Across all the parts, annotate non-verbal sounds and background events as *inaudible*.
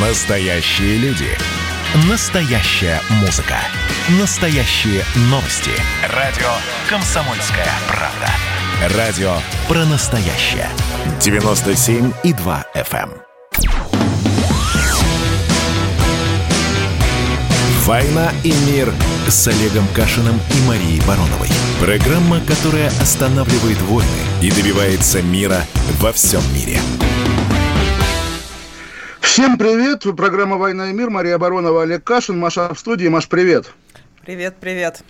Настоящие люди. Настоящая музыка. Настоящие новости. Радио «Комсомольская правда». Радио про настоящее. 97,2 FM. эм. «Война и мир» с Олегом Кашиным и Марией Бароновой. Программа, которая останавливает войны и добивается мира во всем мире. Всем привет! Программа «Война и мир». Мария Баронова, Олег Кашин. Маша в студии. Маш, привет! Привет, привет.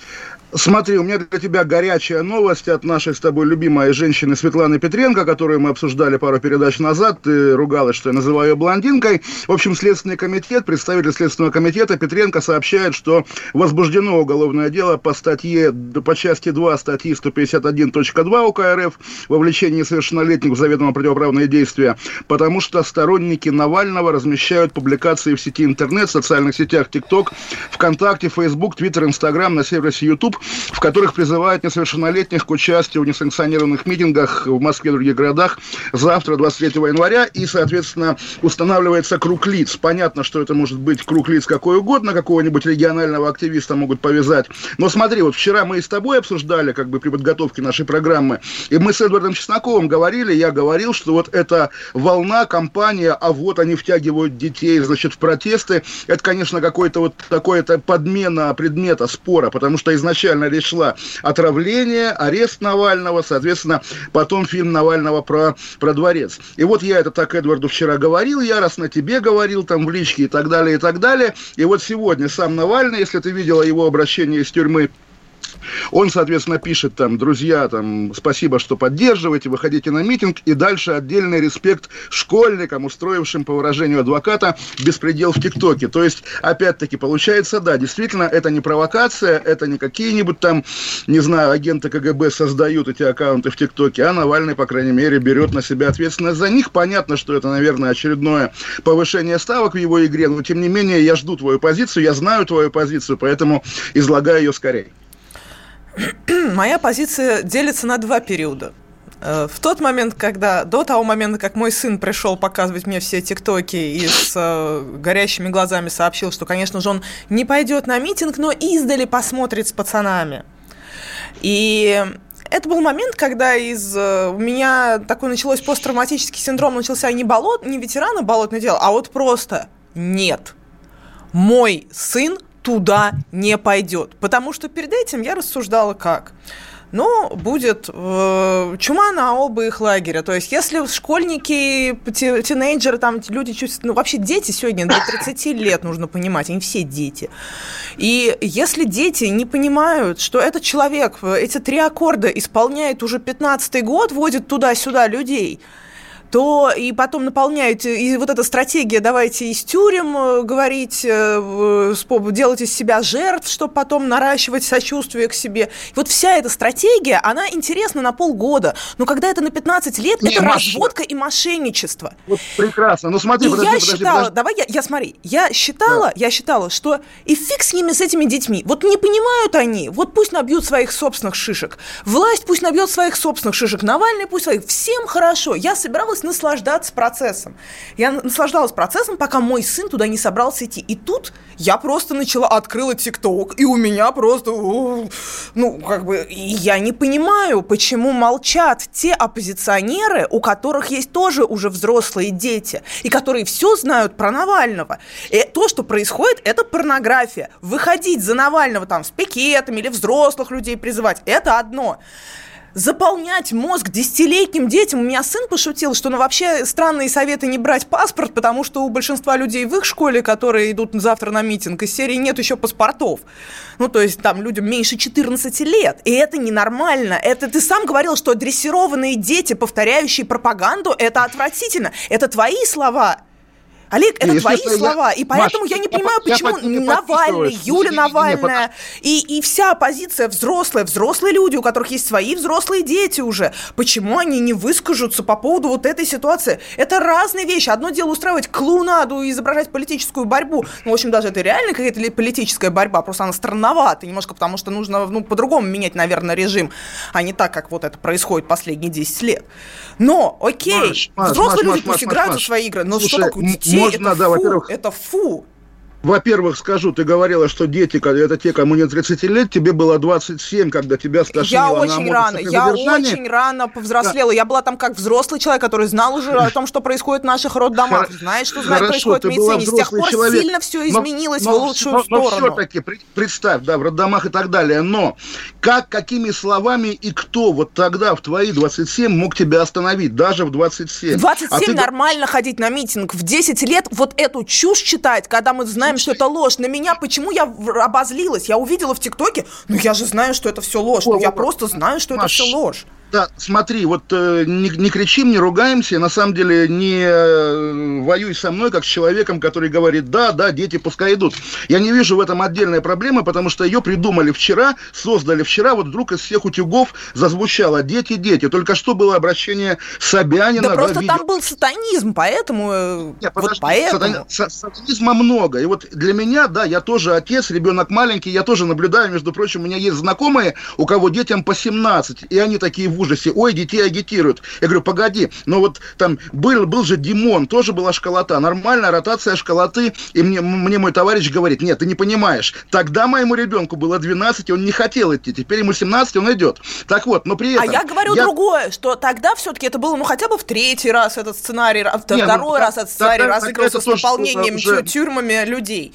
Смотри, у меня для тебя горячая новость от нашей с тобой любимой женщины Светланы Петренко, которую мы обсуждали пару передач назад. Ты ругалась, что я называю ее блондинкой. В общем, Следственный комитет, представитель Следственного комитета Петренко сообщает, что возбуждено уголовное дело по статье, по части 2 статьи 151.2 УК РФ вовлечение несовершеннолетних в заведомо противоправные действия, потому что сторонники Навального размещают публикации в сети интернет, в социальных сетях ТикТок, ВКонтакте, Фейсбук, Твиттер, Инстаграм, на сервисе YouTube, в которых призывают несовершеннолетних к участию в несанкционированных митингах в Москве и других городах завтра, 23 января, и, соответственно, устанавливается круг лиц. Понятно, что это может быть круг лиц какой угодно, какого-нибудь регионального активиста могут повязать. Но смотри, вот вчера мы и с тобой обсуждали, как бы при подготовке нашей программы, и мы с Эдвардом Чесноковым говорили, я говорил, что вот эта волна, кампания, а вот они втягивают детей, значит, в протесты, это, конечно, какой-то вот такой-то подмена предмета спора, потому что изначально речь шла отравление, арест Навального, соответственно, потом фильм Навального про, про дворец. И вот я это так Эдварду вчера говорил, яростно тебе говорил, там в личке и так далее, и так далее. И вот сегодня сам Навальный, если ты видела его обращение из тюрьмы, он, соответственно, пишет там, друзья, там, спасибо, что поддерживаете, выходите на митинг, и дальше отдельный респект школьникам, устроившим, по выражению адвоката, беспредел в ТикТоке. То есть, опять-таки, получается, да, действительно, это не провокация, это не какие-нибудь там, не знаю, агенты КГБ создают эти аккаунты в ТикТоке, а Навальный, по крайней мере, берет на себя ответственность за них. Понятно, что это, наверное, очередное повышение ставок в его игре, но, тем не менее, я жду твою позицию, я знаю твою позицию, поэтому излагаю ее скорее. *clears throat* Моя позиция делится на два периода. Э, в тот момент, когда, до того момента, как мой сын пришел показывать мне все тиктоки и с э, горящими глазами сообщил, что, конечно же, он не пойдет на митинг, но издали посмотрит с пацанами. И это был момент, когда из э, у меня такой началось посттравматический синдром, начался не болот, не ветерана болотное дело, а вот просто нет. Мой сын туда не пойдет. Потому что перед этим я рассуждала как? Ну, будет э, чума на оба их лагеря. То есть, если школьники, тинейджеры, там люди чувствуют... Ну, вообще дети сегодня до 30 *coughs* лет, нужно понимать, они все дети. И если дети не понимают, что этот человек эти три аккорда исполняет уже 15-й год, водит туда-сюда людей, то и потом наполняете, и вот эта стратегия, давайте из тюрем э, говорить, э, делать из себя жертв, чтобы потом наращивать сочувствие к себе. Вот вся эта стратегия, она интересна на полгода, но когда это на 15 лет, Не, это Маша. разводка и мошенничество. Вот прекрасно, ну смотри, и подожди, я подожди, считала, подожди. давай я, я смотри, я считала, да. я считала, что и фиг с ними, с этими детьми, вот не понимают они, вот пусть набьют своих собственных шишек, власть пусть набьет своих собственных шишек, Навальный пусть своих, всем хорошо, я собиралась собиралась наслаждаться процессом. Я наслаждалась процессом, пока мой сын туда не собрался идти. И тут я просто начала, открыла ТикТок, и у меня просто, ну, как бы, я не понимаю, почему молчат те оппозиционеры, у которых есть тоже уже взрослые дети, и которые все знают про Навального. И то, что происходит, это порнография. Выходить за Навального там с пикетами или взрослых людей призывать, это одно заполнять мозг десятилетним детям. У меня сын пошутил, что ну вообще странные советы не брать паспорт, потому что у большинства людей в их школе, которые идут завтра на митинг, из серии нет еще паспортов. Ну, то есть там людям меньше 14 лет. И это ненормально. Это ты сам говорил, что дрессированные дети, повторяющие пропаганду, это отвратительно. Это твои слова. Олег, это Если твои слова, и поэтому Маш, я не понимаю, я, почему я Навальный, Юля Навальная и, и вся оппозиция взрослая, взрослые люди, у которых есть свои взрослые дети уже, почему они не выскажутся по поводу вот этой ситуации? Это разные вещи. Одно дело устраивать клоунаду и изображать политическую борьбу. Ну, в общем, даже это реально какая-то политическая борьба, просто она странновата немножко, потому что нужно ну, по-другому менять, наверное, режим, а не так, как вот это происходит последние 10 лет. Но, окей, Маш, взрослые Маш, люди Маш, пусть Маш, играют Маш, в свои игры, но Слушай, что такое детей Можно, это да, фу, это фу. Во-первых, скажу, ты говорила, что дети, это те, кому не 30 лет, тебе было 27, когда тебя стошнило Я очень рано, я очень рано повзрослела. Да. Я была там как взрослый человек, который знал уже о том, что происходит в наших роддомах, знает, что знает, происходит в медицине. С тех пор человек. сильно все изменилось но, в лучшую но, сторону. Но все-таки представь, да, в роддомах и так далее. Но как, какими словами и кто вот тогда в твои 27 мог тебя остановить, даже в 27? В 27 а ты... нормально ходить на митинг. В 10 лет вот эту чушь читать, когда мы знаем, знаем, что это ложь. На меня почему я обозлилась? Я увидела в ТикТоке, ну я же знаю, что это все ложь. Ну я просто знаю, что это все ложь. Да, смотри, вот э, не, не кричим, не ругаемся, на самом деле не э, воюй со мной, как с человеком, который говорит, да, да, дети пускай идут. Я не вижу в этом отдельной проблемы, потому что ее придумали вчера, создали вчера, вот вдруг из всех утюгов зазвучало «дети, дети». Только что было обращение Собянина. Да, просто да, видео... там был сатанизм, поэтому... Э, Нет, подожди, вот поэтому... Сатани... Сатанизма много. И вот для меня, да, я тоже отец, ребенок маленький, я тоже наблюдаю, между прочим, у меня есть знакомые, у кого детям по 17, и они такие в ужасе, ой, детей агитируют. Я говорю, погоди, но вот там был, был же Димон, тоже была школота, нормальная ротация школоты, и мне, мне мой товарищ говорит, нет, ты не понимаешь, тогда моему ребенку было 12, он не хотел идти, теперь ему 17, он идет. Так вот, но при а этом... А я говорю я... другое, что тогда все-таки это было, ну, хотя бы в третий раз этот сценарий, Нет, ну, второй ну, раз этот сценарий разыгрывался с наполнением уже... тюрьмами людей.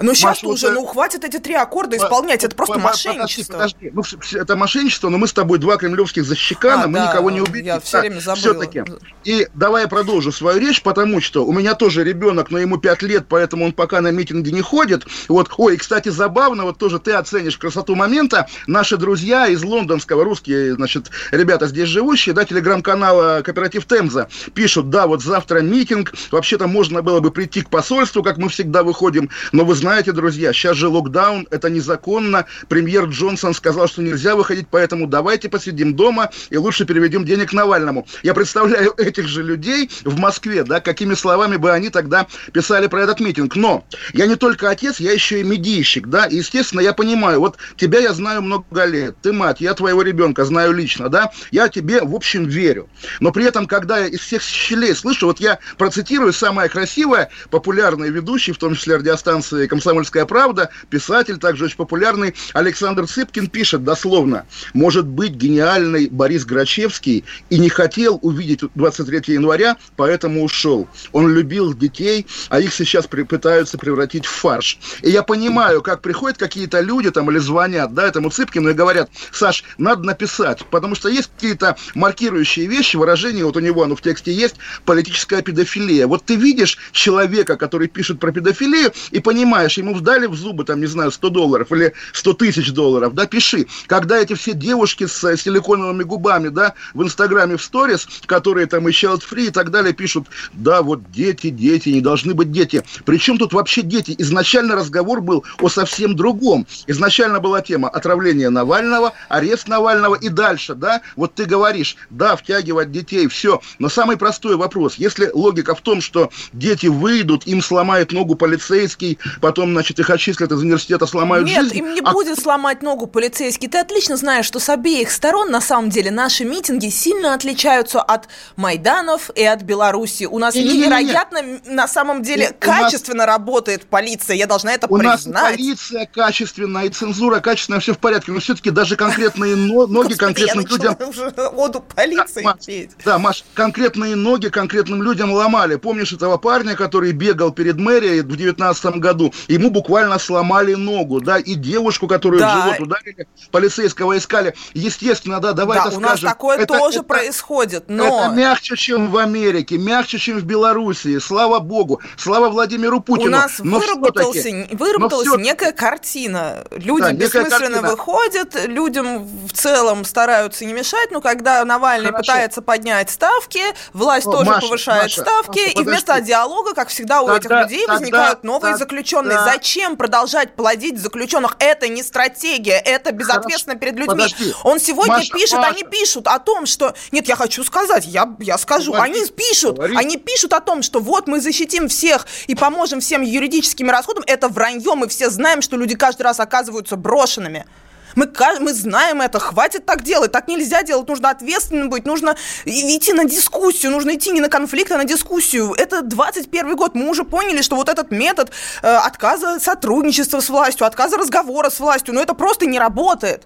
Ну сейчас уже, вот, ну хватит эти три аккорда исполнять, это просто мошенничество. Подожди, подожди. Ну, это мошенничество, но мы с тобой два кремлевских защекана, а, мы да, никого не убили. Я все время забыла. Все-таки. И давай я продолжу свою речь, потому что у меня тоже ребенок, но ему пять лет, поэтому он пока на митинги не ходит. Вот, ой, кстати, забавно, вот тоже ты оценишь красоту момента. Наши друзья из лондонского, русские, значит, ребята здесь живущие, да, телеграм-канала Кооператив Темза, пишут, да, вот завтра митинг, вообще-то можно было бы прийти к посольству, как мы всегда выходим, но вы знаете, знаете, друзья, сейчас же локдаун, это незаконно. Премьер Джонсон сказал, что нельзя выходить, поэтому давайте посидим дома и лучше переведем денег Навальному. Я представляю этих же людей в Москве, да, какими словами бы они тогда писали про этот митинг. Но я не только отец, я еще и медийщик, да, и, естественно, я понимаю, вот тебя я знаю много лет, ты мать, я твоего ребенка знаю лично, да, я тебе, в общем, верю. Но при этом, когда я из всех щелей слышу, вот я процитирую самое красивое, популярный ведущий, в том числе радиостанции «Комсомольская правда», писатель, также очень популярный, Александр Цыпкин пишет дословно, «Может быть, гениальный Борис Грачевский и не хотел увидеть 23 января, поэтому ушел. Он любил детей, а их сейчас при, пытаются превратить в фарш». И я понимаю, как приходят какие-то люди там или звонят, да, этому Цыпкину и говорят, Саш, надо написать, потому что есть какие-то маркирующие вещи, выражения, вот у него оно в тексте есть, политическая педофилия. Вот ты видишь человека, который пишет про педофилию, и понимаешь, понимаешь, ему вдали в зубы, там, не знаю, 100 долларов или 100 тысяч долларов, да, пиши. Когда эти все девушки с э, силиконовыми губами, да, в Инстаграме, в сторис, которые там и child free и так далее пишут, да, вот дети, дети, не должны быть дети. Причем тут вообще дети? Изначально разговор был о совсем другом. Изначально была тема отравления Навального, арест Навального и дальше, да, вот ты говоришь, да, втягивать детей, все. Но самый простой вопрос, если логика в том, что дети выйдут, им сломает ногу полицейский, потом значит, их отчислят из университета, сломают Нет, жизнь. им не а... будет сломать ногу полицейский. Ты отлично знаешь, что с обеих сторон, на самом деле, наши митинги сильно отличаются от Майданов и от Беларуси. У нас не, невероятно, не, не, не. на самом деле, и качественно нас... работает полиция. Я должна это у признать. У нас полиция качественная, и цензура качественная, все в порядке. Но все-таки даже конкретные ноги конкретным людям... Оду полиции Да, Маш, конкретные ноги конкретным людям ломали. Помнишь этого парня, который бегал перед мэрией в девятнадцатом году ему буквально сломали ногу, да, и девушку, которую да. в живот ударили, полицейского искали. Естественно, да, давай да, это у скажем. нас такое это, тоже это, происходит, но... Это мягче, чем в Америке, мягче, чем в Белоруссии, слава богу, слава Владимиру Путину. У нас но выработался, выработалась некая картина. Люди да, бессмысленно выходят, людям в целом стараются не мешать, но когда Навальный Хорошо. пытается поднять ставки, власть О, тоже Маша, повышает Маша, ставки, Маша, и вместо диалога, как всегда, у тогда, этих людей тогда, возникают новые тогда, заключенные да. Зачем продолжать плодить заключенных? Это не стратегия, это безответственно Хорошо. перед людьми. Подожди. Он сегодня Маша, пишет, Маша. они пишут о том, что... Нет, я хочу сказать, я, я скажу. Говори, они пишут, говори. они пишут о том, что вот мы защитим всех и поможем всем юридическими расходами. Это вранье, мы все знаем, что люди каждый раз оказываются брошенными. Мы, мы знаем это, хватит так делать, так нельзя делать, нужно ответственным быть, нужно идти на дискуссию, нужно идти не на конфликт, а на дискуссию. Это 21 год, мы уже поняли, что вот этот метод э, отказа сотрудничества с властью, отказа разговора с властью, ну это просто не работает.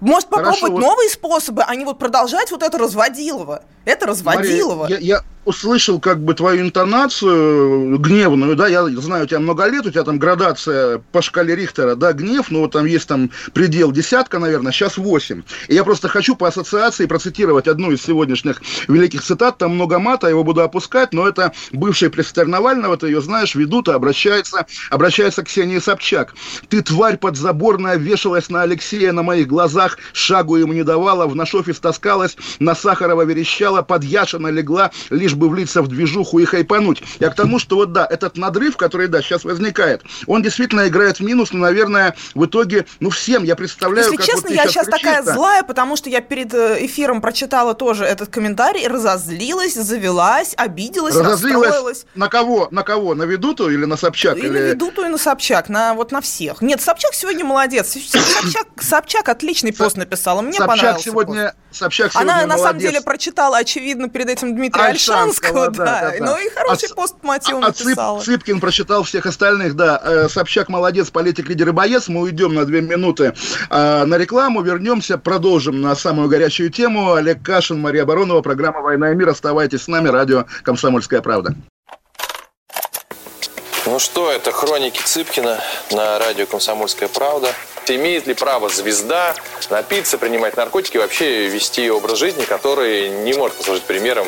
Может попробовать Хорошо, новые способы, а не вот продолжать вот это разводилово. Это разводилово. Мария, я, я, услышал как бы твою интонацию гневную, да, я знаю, у тебя много лет, у тебя там градация по шкале Рихтера, да, гнев, ну, вот там есть там предел десятка, наверное, сейчас восемь. И я просто хочу по ассоциации процитировать одну из сегодняшних великих цитат, там много мата, его буду опускать, но это бывший представитель Навального, ты ее знаешь, ведут, обращается, обращается к Ксении Собчак. Ты, тварь подзаборная, вешалась на Алексея на моих глазах, шагу ему не давала, в наш офис таскалась, на Сахарова верещала, под Яшина легла, лишь бы влиться в движуху и хайпануть. Я к тому, что вот да, этот надрыв, который, да, сейчас возникает, он действительно играет в минус, но, наверное, в итоге, ну, всем, я представляю, Если как честно, вот я сейчас такая злая, потому что я перед э, эфиром прочитала тоже этот комментарий, разозлилась, завелась, обиделась, разозлилась расстроилась. На кого? На кого? На Ведуту или на Собчак? И или... на Ведуту, и на Собчак, на, вот на всех. Нет, Собчак сегодня молодец. Собчак, Собчак отличный пост написала, мне Собчак понравился сегодня, пост. Собчак сегодня Она, молодец. на самом деле, прочитала, очевидно, перед этим Дмитрия Альшанского, да, да, да. Ну и хороший а, пост мотив а, написала. Цып, Цыпкин прочитал всех остальных, да. Э, Собчак молодец, политик, лидер и боец. Мы уйдем на две минуты э, на рекламу, вернемся, продолжим на самую горячую тему. Олег Кашин, Мария Баронова, программа «Война и мир». Оставайтесь с нами, радио «Комсомольская правда». Ну что, это хроники Цыпкина на радио «Комсомольская правда». Имеет ли право звезда напиться, принимать наркотики, вообще вести образ жизни, который не может послужить примером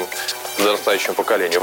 подрастающему поколению?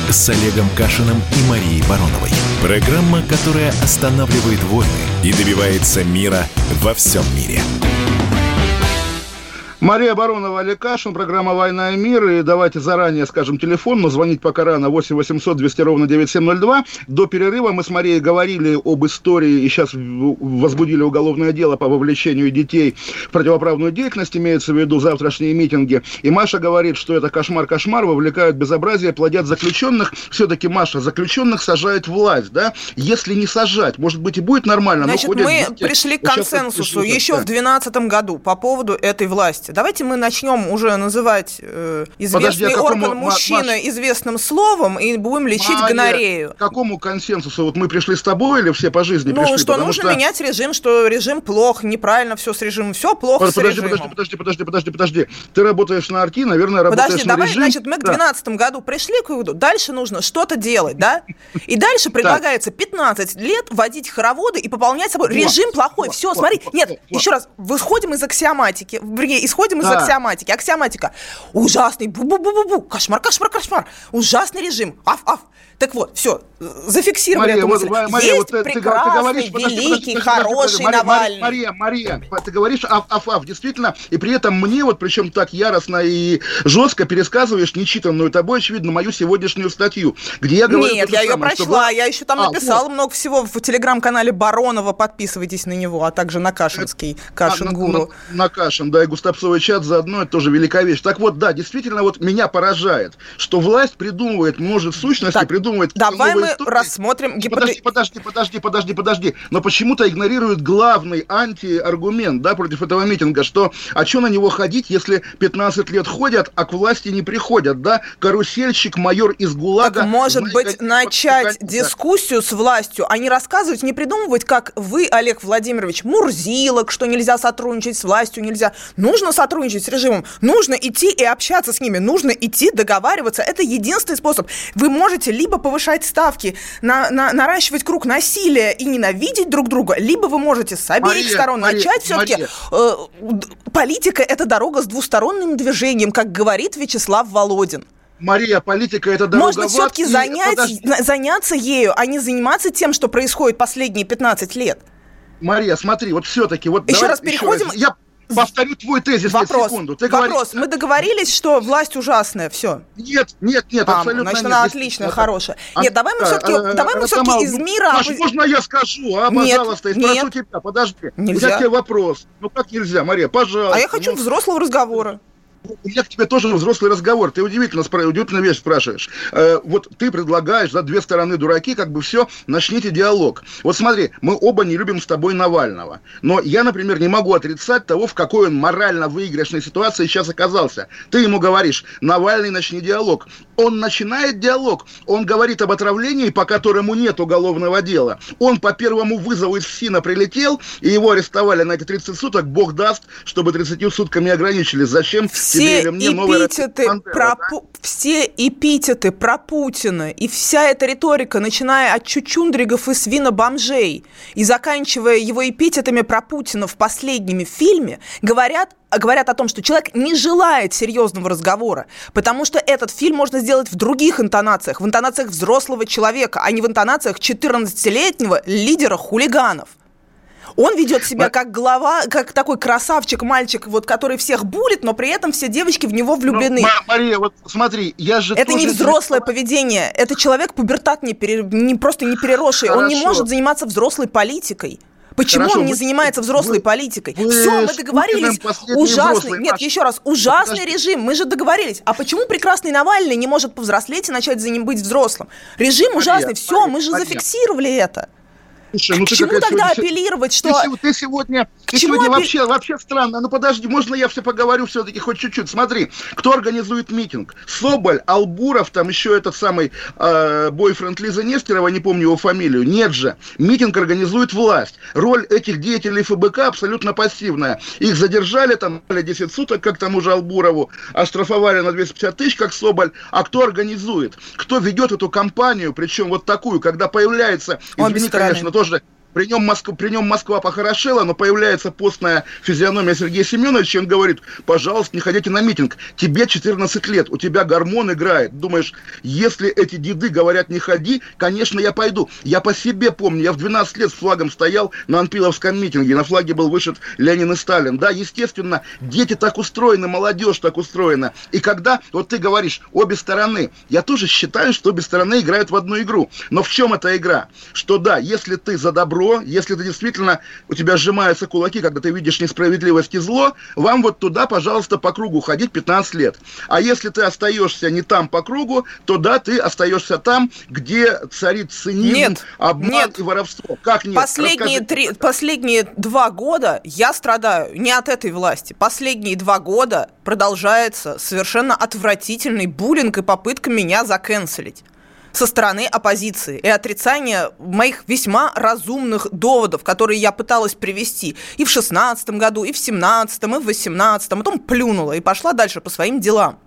с Олегом Кашиным и Марией Бароновой. Программа, которая останавливает войны и добивается мира во всем мире. Мария Баронова, Олег Кашин, программа «Война и мир». И давайте заранее скажем телефон, но звонить пока рано 8 800 200 ровно 9702. До перерыва мы с Марией говорили об истории и сейчас возбудили уголовное дело по вовлечению детей в противоправную деятельность, имеется в виду завтрашние митинги. И Маша говорит, что это кошмар-кошмар, вовлекают безобразие, плодят заключенных. Все-таки, Маша, заключенных сажает власть, да? Если не сажать, может быть, и будет нормально. Значит, мы дети. пришли к консенсусу еще в 2012 году по поводу этой власти власти. Давайте мы начнем уже называть э, известный Подожди, а орган какому, мужчины Маш... известным словом и будем лечить Мария, гонорею. К какому консенсусу? Вот мы пришли с тобой или все по жизни ну, пришли? что нужно что... менять режим, что режим плох, неправильно все с режимом, все плохо подожди, с режимом. Подожди, подожди, подожди, подожди. Ты работаешь на арти, наверное, работаешь подожди, на давай, режим. значит, мы к 2012 да. году пришли к выводу, дальше нужно что-то делать, да? И дальше предлагается 15 лет вводить хороводы и пополнять собой. Режим плохой, все, смотри. Нет, еще раз, выходим из аксиоматики, исходим из аксиоматики аксиоматики. Аксиоматика. Ужасный, бу-бу-бу-бу-бу, кошмар, кошмар, кошмар. Ужасный режим. Аф, аф. Так вот, все, зафиксировали Мария, эту мысль. Вот, Мария, Есть вот, прекрасный, ты, говоришь, великий, подожди, подожди, хороший подожди, Навальный. Мария, Мария, ты говоришь аф, аф, аф, действительно, и при этом мне вот, причем так яростно и жестко пересказываешь нечитанную тобой, очевидно, мою сегодняшнюю статью, где я говорю... Нет, я ее самое, прочла, что... я еще там а, написала вот. много всего в телеграм-канале Баронова, подписывайтесь на него, а также на Кашинский, Кашин а, Гуру. На, на, на Кашин, да, и Густапцовый чат заодно, это тоже великая вещь. Так вот, да, действительно, вот меня поражает, что власть придумывает, может, сущности, так, придумывает... Давай мы истории. рассмотрим... Подожди, подожди, подожди, подожди, подожди. Но почему-то игнорируют главный антиаргумент, да, против этого митинга, что, а что на него ходить, если 15 лет ходят, а к власти не приходят, да? Карусельщик, майор из ГУЛАГа... Так, может быть, начать дискуссию с властью, а не рассказывать, не придумывать, как вы, Олег Владимирович, Мурзилок, что нельзя сотрудничать с властью, нельзя. Нужно сотрудничать с режимом, нужно идти и общаться с ними, нужно идти договариваться. Это единственный способ. Вы можете либо повышать ставки, на, на, наращивать круг насилия и ненавидеть друг друга, либо вы можете с обеих Мария, сторон Мария, начать все-таки... Э, политика – это дорога с двусторонним движением, как говорит Вячеслав Володин. Мария, политика это дорога Можно все-таки занять, заняться ею, а не заниматься тем, что происходит последние 15 лет. Мария, смотри, вот все-таки... Вот еще раз переходим... Еще раз. Я повторю твой тезис вопрос, на секунду. Ты вопрос. Говоришь... Мы договорились, что власть ужасная, все. Нет, нет, нет, а, абсолютно значит, нет. она отличная, это... хорошая. А, нет, давай мы все-таки, а, давай мы все-таки из мира... Маш, можно я скажу, а, нет, пожалуйста, и спрошу нет. тебя, подожди. Нельзя. У тебе вопрос. Ну как нельзя, Мария, пожалуйста. А я хочу ну... взрослого разговора у меня к тебе тоже взрослый разговор. Ты удивительно, удивительную вещь спрашиваешь. Э, вот ты предлагаешь, за две стороны дураки, как бы все, начните диалог. Вот смотри, мы оба не любим с тобой Навального. Но я, например, не могу отрицать того, в какой он морально выигрышной ситуации сейчас оказался. Ты ему говоришь, Навальный, начни диалог. Он начинает диалог. Он говорит об отравлении, по которому нет уголовного дела. Он по первому вызову из ФСИНа прилетел, и его арестовали на эти 30 суток. Бог даст, чтобы 30 сутками ограничили. Зачем? Все эпитеты про да? все эпитеты про Путина и вся эта риторика, начиная от чучундригов и свинобомжей и заканчивая его эпитетами про Путина в последнем фильме, говорят говорят о том, что человек не желает серьезного разговора, потому что этот фильм можно сделать в других интонациях, в интонациях взрослого человека, а не в интонациях 14-летнего лидера хулиганов. Он ведет себя как глава, как такой красавчик, мальчик, вот, который всех булит, но при этом все девочки в него влюблены. Ну, Мария, вот смотри, я же Это не взрослое здесь... поведение, это человек пубертат не, пере... не просто не переросший, Хорошо. он не может заниматься взрослой политикой. Почему Хорошо, он не занимается взрослой вы, политикой? Вы Все, мы договорились. Ужасный, нет, наши. еще раз, ужасный Подожди. режим. Мы же договорились. А почему прекрасный Навальный не может повзрослеть и начать за ним быть взрослым? Режим Мария, ужасный. Все, Мария, мы же Мария. зафиксировали это. Слушай, ну К ты чему тогда сегодня... апеллировать, что... Ты, ты сегодня, ты сегодня апелли... вообще, вообще странно. Ну подожди, можно я все поговорю все-таки хоть чуть-чуть? Смотри, кто организует митинг? Соболь, Албуров, там еще этот самый э, бойфренд Лизы Нестерова, не помню его фамилию. Нет же. Митинг организует власть. Роль этих деятелей ФБК абсолютно пассивная. Их задержали, там, 10 суток, как тому же Албурову, оштрафовали на 250 тысяч, как Соболь. А кто организует? Кто ведет эту кампанию, причем вот такую, когда появляется, извини, конечно, то тоже при нем, Москва, при нем Москва похорошела, но появляется постная физиономия Сергея Семеновича, и он говорит, пожалуйста, не ходите на митинг, тебе 14 лет, у тебя гормон играет. Думаешь, если эти деды говорят не ходи, конечно, я пойду. Я по себе помню, я в 12 лет с флагом стоял на Анпиловском митинге, на флаге был вышит Ленин и Сталин. Да, естественно, дети так устроены, молодежь так устроена. И когда, вот ты говоришь, обе стороны, я тоже считаю, что обе стороны играют в одну игру. Но в чем эта игра? Что да, если ты за добро добро, если ты действительно, у тебя сжимаются кулаки, когда ты видишь несправедливость и зло, вам вот туда, пожалуйста, по кругу ходить 15 лет. А если ты остаешься не там по кругу, то да, ты остаешься там, где царит цинизм, нет, обман нет. и воровство. Как нет? Последние, три, последние два года я страдаю не от этой власти. Последние два года продолжается совершенно отвратительный буллинг и попытка меня заканцелить со стороны оппозиции и отрицание моих весьма разумных доводов, которые я пыталась привести и в 16 году, и в 17 и в 18 потом плюнула и пошла дальше по своим делам.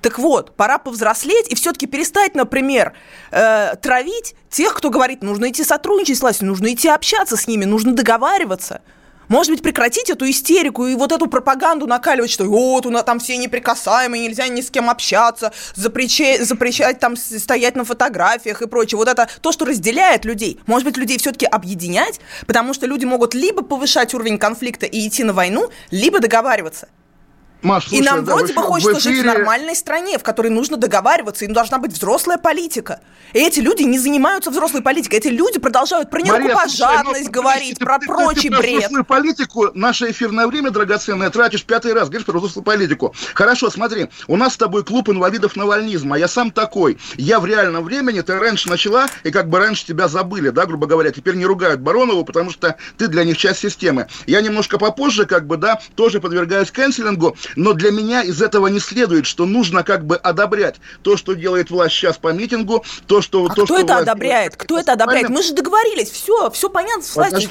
Так вот, пора повзрослеть и все-таки перестать, например, э, травить тех, кто говорит, нужно идти сотрудничать с властью, нужно идти общаться с ними, нужно договариваться. Может быть, прекратить эту истерику и вот эту пропаганду накаливать, что вот у нас там все неприкасаемые, нельзя ни с кем общаться, запрещать, запрещать там стоять на фотографиях и прочее. Вот это то, что разделяет людей. Может быть, людей все-таки объединять, потому что люди могут либо повышать уровень конфликта и идти на войну, либо договариваться. Маш, слушай, и нам да, вроде бы хочется эфире... жить в нормальной стране, в которой нужно договариваться, и должна быть взрослая политика. И эти люди не занимаются взрослой политикой. Эти люди продолжают про нерукопожатность ну, говорить, про ты, прочий ты, ты, бред. взрослую политику, наше эфирное время драгоценное тратишь пятый раз, говоришь про взрослую политику. Хорошо, смотри, у нас с тобой клуб инвалидов навальнизма, я сам такой. Я в реальном времени, ты раньше начала, и как бы раньше тебя забыли, да, грубо говоря, теперь не ругают Баронову, потому что ты для них часть системы. Я немножко попозже, как бы, да, тоже подвергаюсь кэнселингу, но для меня из этого не следует, что нужно как бы одобрять то, что делает власть сейчас по митингу, то, что... А то, кто что это одобряет? Кто это одобряет? Мы же договорились, все, все понятно с властью.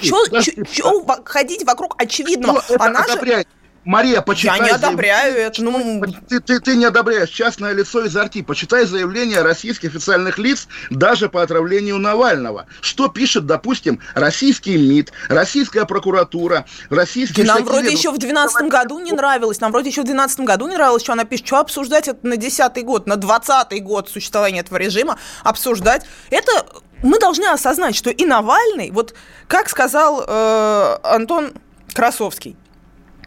Что ходить вокруг очевидного? Кто это а наше... одобряет? Мария, почитай... Я не одобряю это. Ну... Ты, ты, ты не одобряешь частное лицо из арти. Почитай заявление российских официальных лиц даже по отравлению Навального. Что пишет, допустим, российский МИД, российская прокуратура, российский... нам вроде еще в 2012 году не нравилось. Нам вроде еще в 2012 году не нравилось, что она пишет. Что обсуждать это на 10 год, на 20 год существования этого режима? Обсуждать. Это мы должны осознать, что и Навальный, вот как сказал э, Антон Красовский,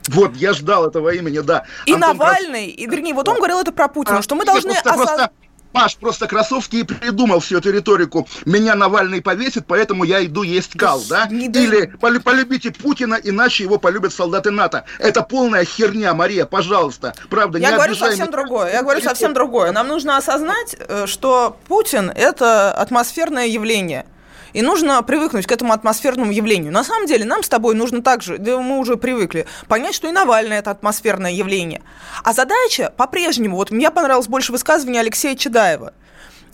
вот, я ждал этого имени, да. И Антон Навальный, Крас... и, вернее, вот он говорил это про Путина, а, что мы должны... Просто, осоз... просто, Маш, просто Красовский и придумал всю эту риторику. Меня Навальный повесит, поэтому я иду есть кал, да? Не Или полюбите Путина, иначе его полюбят солдаты НАТО. Это полная херня, Мария, пожалуйста. Правда, я не говорю совсем меня. другое. Я говорю совсем другое. Нам нужно осознать, э, что Путин – это атмосферное явление. И нужно привыкнуть к этому атмосферному явлению. На самом деле, нам с тобой нужно также, да мы уже привыкли, понять, что и Навальный – это атмосферное явление. А задача по-прежнему, вот мне понравилось больше высказывания Алексея Чедаева.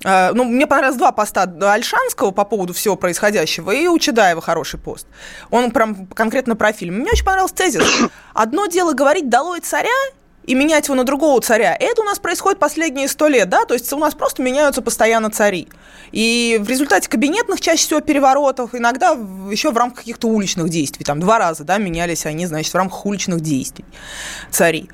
Uh, ну, мне понравилось два поста Альшанского по поводу всего происходящего, и у Чедаева хороший пост. Он прям конкретно про фильм. Мне очень понравился тезис. Одно дело говорить «долой царя», и менять его на другого царя. Это у нас происходит последние сто лет, да, то есть у нас просто меняются постоянно цари. И в результате кабинетных чаще всего переворотов, иногда еще в рамках каких-то уличных действий, там два раза, да, менялись они, значит, в рамках уличных действий цари.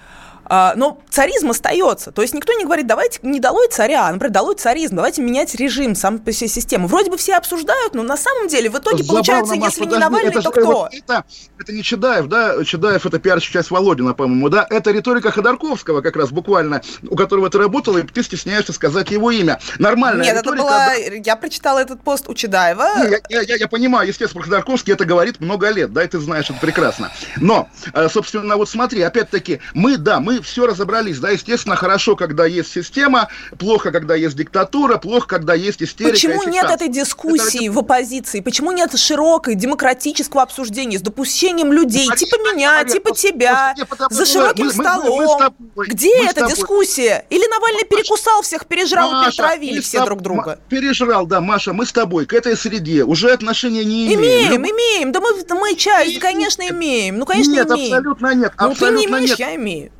А, но царизм остается. То есть никто не говорит, давайте не долой царя, а, например, долой царизм, давайте менять режим, сам по себе систему. Вроде бы все обсуждают, но на самом деле в итоге Забавно, получается, Маш, если подожди, не Навальный, это, то кто? Это, это не Чедаев, да? Чедаев это пиарщик часть Володина, по-моему, да? Это риторика Ходорковского как раз буквально, у которого ты работал, и ты стесняешься сказать его имя. Нормальная Нет, риторика... это была... Я прочитала этот пост у Чедаева. Я, я, я, я понимаю, естественно, Ходорковский это говорит много лет, да, и ты знаешь это прекрасно. Но, э, собственно, вот смотри, опять-таки, мы, да, мы все разобрались да, естественно, хорошо, когда есть система, плохо, когда есть диктатура, плохо, когда есть истерика. Почему нет этой дискуссии это... в оппозиции? Почему нет широкой демократического обсуждения с допущением людей, Мария, типа меня, Мария, типа тебя, за широким мы, столом? Мы, мы, мы тобой, Где мы эта дискуссия? Или Навальный перекусал всех, пережрал, Маша, перетравили все друг друга? Пережрал, да, Маша, мы с тобой к этой среде уже отношения не имеем. Имеем, Люб... имеем, да мы, мы часть, конечно, имеем, ну, конечно, нет, имеем. абсолютно нет, ну, ты не имеешь, нет. я имею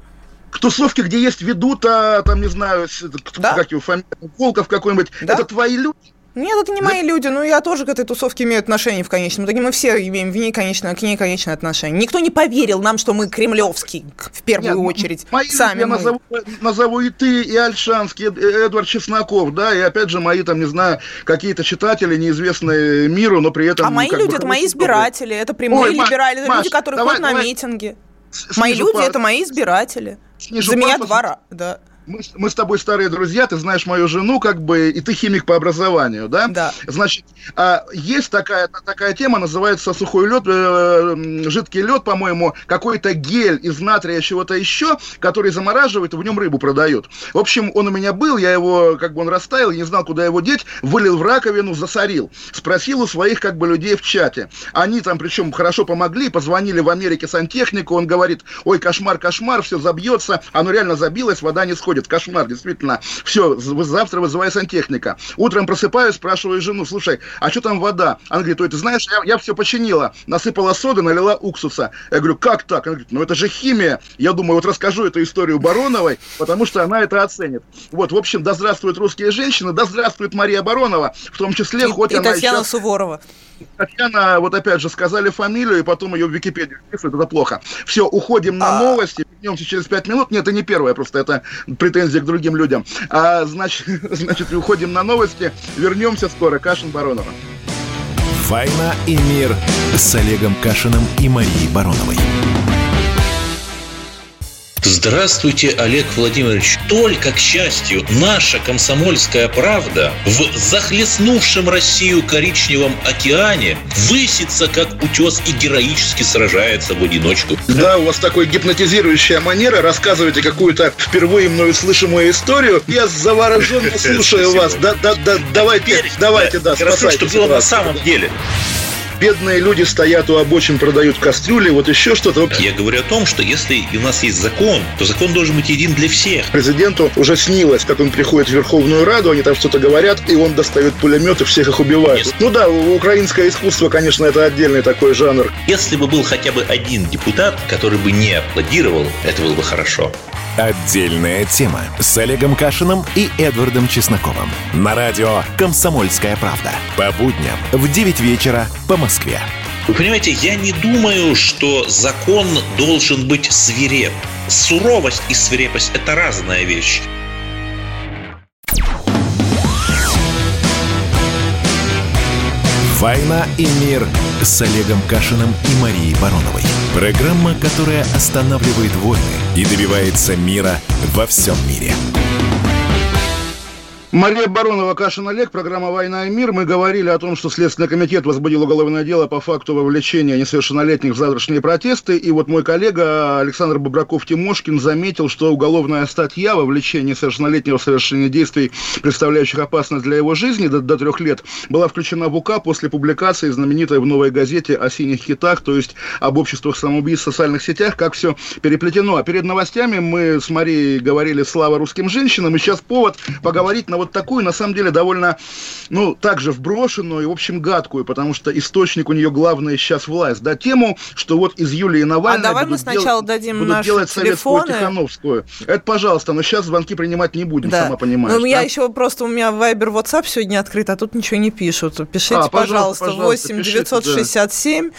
к тусовке, где есть ведута, там, не знаю, да? как его фамилия, Волков какой-нибудь, да? это твои люди. Нет, это не мои люди, но я тоже к этой тусовке имею отношение в конечном итоге. Мы все имеем в ней конечно, к ней конечное отношение. Никто не поверил нам, что мы кремлевский в первую Нет, очередь. Мои Сами я мы. Назову, назову и ты, и Альшанский, и Эдвард Чесноков, да, и опять же мои там, не знаю, какие-то читатели, неизвестные миру, но при этом... А мои люди, бы, это мои избиратели, это прямые Ой, либерали, это люди, которые давай, ходят давай. на митинги. Мои люди – это мои избиратели. За меня два да мы, мы с тобой старые друзья, ты знаешь мою жену, как бы, и ты химик по образованию, да? Да. Значит, а, есть такая, такая тема, называется сухой лед, э, жидкий лед, по-моему, какой-то гель из натрия чего-то еще, который замораживает и в нем рыбу продают. В общем, он у меня был, я его, как бы он растаял, не знал, куда его деть, вылил в раковину, засорил. Спросил у своих, как бы, людей в чате. Они там, причем, хорошо помогли, позвонили в Америке сантехнику, он говорит, ой, кошмар, кошмар, все забьется, оно реально забилось, вода не сходит происходит. Кошмар, действительно. Все, завтра вызываю сантехника. Утром просыпаюсь, спрашиваю жену, слушай, а что там вода? Она говорит, ой, ты знаешь, я, я все починила. Насыпала соды, налила уксуса. Я говорю, как так? Она говорит, ну это же химия. Я думаю, вот расскажу эту историю Бароновой, потому что она это оценит. Вот, в общем, да здравствуют русские женщины, да здравствует Мария Баронова, в том числе, и, хоть и она Татьяна сейчас... Суворова. Татьяна, вот опять же, сказали фамилию, и потом ее в Википедию вписывают, это плохо. Все, уходим на а... новости, вернемся через пять минут. Нет, это не первое, просто это претензия к другим людям. А, значит, *laughs* значит, уходим на новости, вернемся скоро. Кашин Баронова. «Война и мир» с Олегом Кашиным и Марией Бароновой. Здравствуйте, Олег Владимирович. Только, к счастью, наша комсомольская правда в захлестнувшем Россию коричневом океане высится, как утес, и героически сражается в одиночку. Да, у вас такой гипнотизирующая манера. Рассказывайте какую-то впервые мною слышимую историю. Я завороженно *laughs* слушаю вас. Да, да, да, давайте, давайте, да, Расскажу, что было на самом деле. Бедные люди стоят у обочин, продают кастрюли, вот еще что-то. Я говорю о том, что если у нас есть закон, то закон должен быть един для всех. Президенту уже снилось, как он приходит в Верховную Раду, они там что-то говорят, и он достает пулемет и всех их убивает. Yes. Ну да, украинское искусство, конечно, это отдельный такой жанр. Если бы был хотя бы один депутат, который бы не аплодировал, это было бы хорошо. Отдельная тема с Олегом Кашиным и Эдвардом Чесноковым. На радио «Комсомольская правда». По будням в 9 вечера по Москве. Вы понимаете, я не думаю, что закон должен быть свиреп. Суровость и свирепость – это разная вещь. «Война и мир» с Олегом Кашиным и Марией Бароновой. Программа, которая останавливает войны и добивается мира во всем мире. Мария Баронова, Кашин Олег, программа «Война и мир». Мы говорили о том, что Следственный комитет возбудил уголовное дело по факту вовлечения несовершеннолетних в завтрашние протесты. И вот мой коллега Александр Бобраков-Тимошкин заметил, что уголовная статья вовлечения несовершеннолетнего в совершение действий, представляющих опасность для его жизни до, до трех лет, была включена в УК после публикации знаменитой в «Новой газете» о синих хитах, то есть об обществах самоубийств в социальных сетях, как все переплетено. А перед новостями мы с Марией говорили «Слава русским женщинам», и сейчас повод поговорить на вот такую, на самом деле, довольно, ну, также вброшенную и, в общем, гадкую, потому что источник у нее главный сейчас власть, да, тему, что вот из Юлии Навальной а давай мы сначала дел... дадим будут наши делать телефоны. советскую Тихановскую. Это, пожалуйста, но сейчас звонки принимать не будем, Да. сама понимаешь. Ну, я да? еще просто, у меня Viber, WhatsApp сегодня открыт, а тут ничего не пишут. Пишите, А, пожалуйста, пожалуйста, пожалуйста, 8 пишите, 967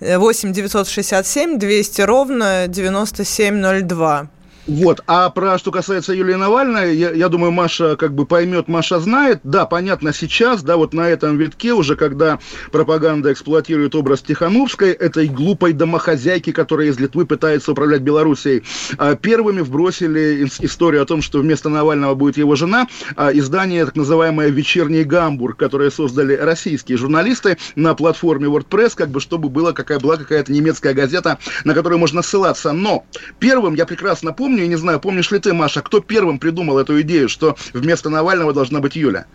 8 967 200 ровно 9702. Вот, а про что касается Юлии Навальной, я, я думаю, Маша как бы поймет, Маша знает. Да, понятно, сейчас, да, вот на этом витке уже, когда пропаганда эксплуатирует образ Тихановской, этой глупой домохозяйки, которая из Литвы пытается управлять Белоруссией, а, первыми вбросили ис- историю о том, что вместо Навального будет его жена, а, издание, так называемое «Вечерний Гамбург», которое создали российские журналисты на платформе WordPress, как бы чтобы была, какая, была какая-то немецкая газета, на которую можно ссылаться. Но первым, я прекрасно помню, я не знаю, помнишь ли ты, Маша, кто первым придумал эту идею, что вместо Навального должна быть Юля?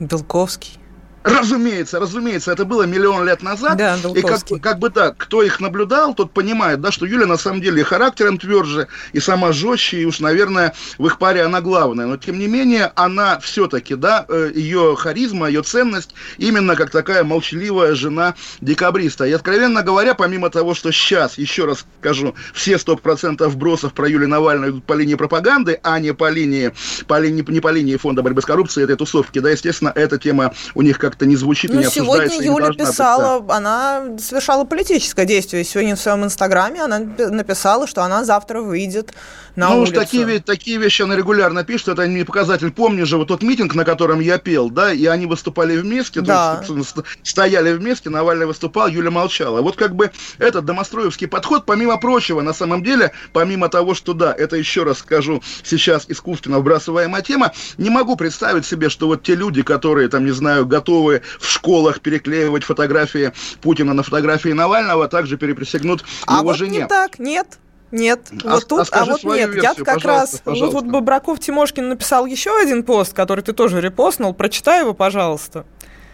Белковский. Разумеется, разумеется, это было миллион лет назад. Да, и как, как бы так, кто их наблюдал, тот понимает, да, что Юля на самом деле и характером тверже, и сама жестче, и уж, наверное, в их паре она главная. Но, тем не менее, она все-таки, да, э, ее харизма, ее ценность, именно как такая молчаливая жена декабриста. И, откровенно говоря, помимо того, что сейчас, еще раз скажу, все 100% вбросов про Юлию Навальную идут по линии пропаганды, а не по линии, по линии, не по линии фонда борьбы с коррупцией этой тусовки, да, естественно, эта тема у них как-то не звучит и Ну, не сегодня и не Юля должна быть, да. писала, она совершала политическое действие. Сегодня в своем инстаграме она написала, что она завтра выйдет на ну улицу. уж такие, такие вещи она регулярно пишет, это не показатель. Помню же вот тот митинг, на котором я пел, да, и они выступали вместе, то Да. есть, собственно, ст- стояли вместе, Навальный выступал, Юля молчала. Вот как бы этот домостроевский подход, помимо прочего, на самом деле, помимо того, что да, это еще раз скажу, сейчас искусственно вбрасываемая тема, не могу представить себе, что вот те люди, которые, там, не знаю, готовы в школах переклеивать фотографии Путина на фотографии Навального, также переприсягнут А его вот жене. не так, нет. Нет, А вот тут, а а, вот нет. Я версию, как пожалуйста, раз, вот, пожалуйста. вот Бобраков Тимошкин написал еще один пост, который ты тоже репостнул. Прочитай его, пожалуйста.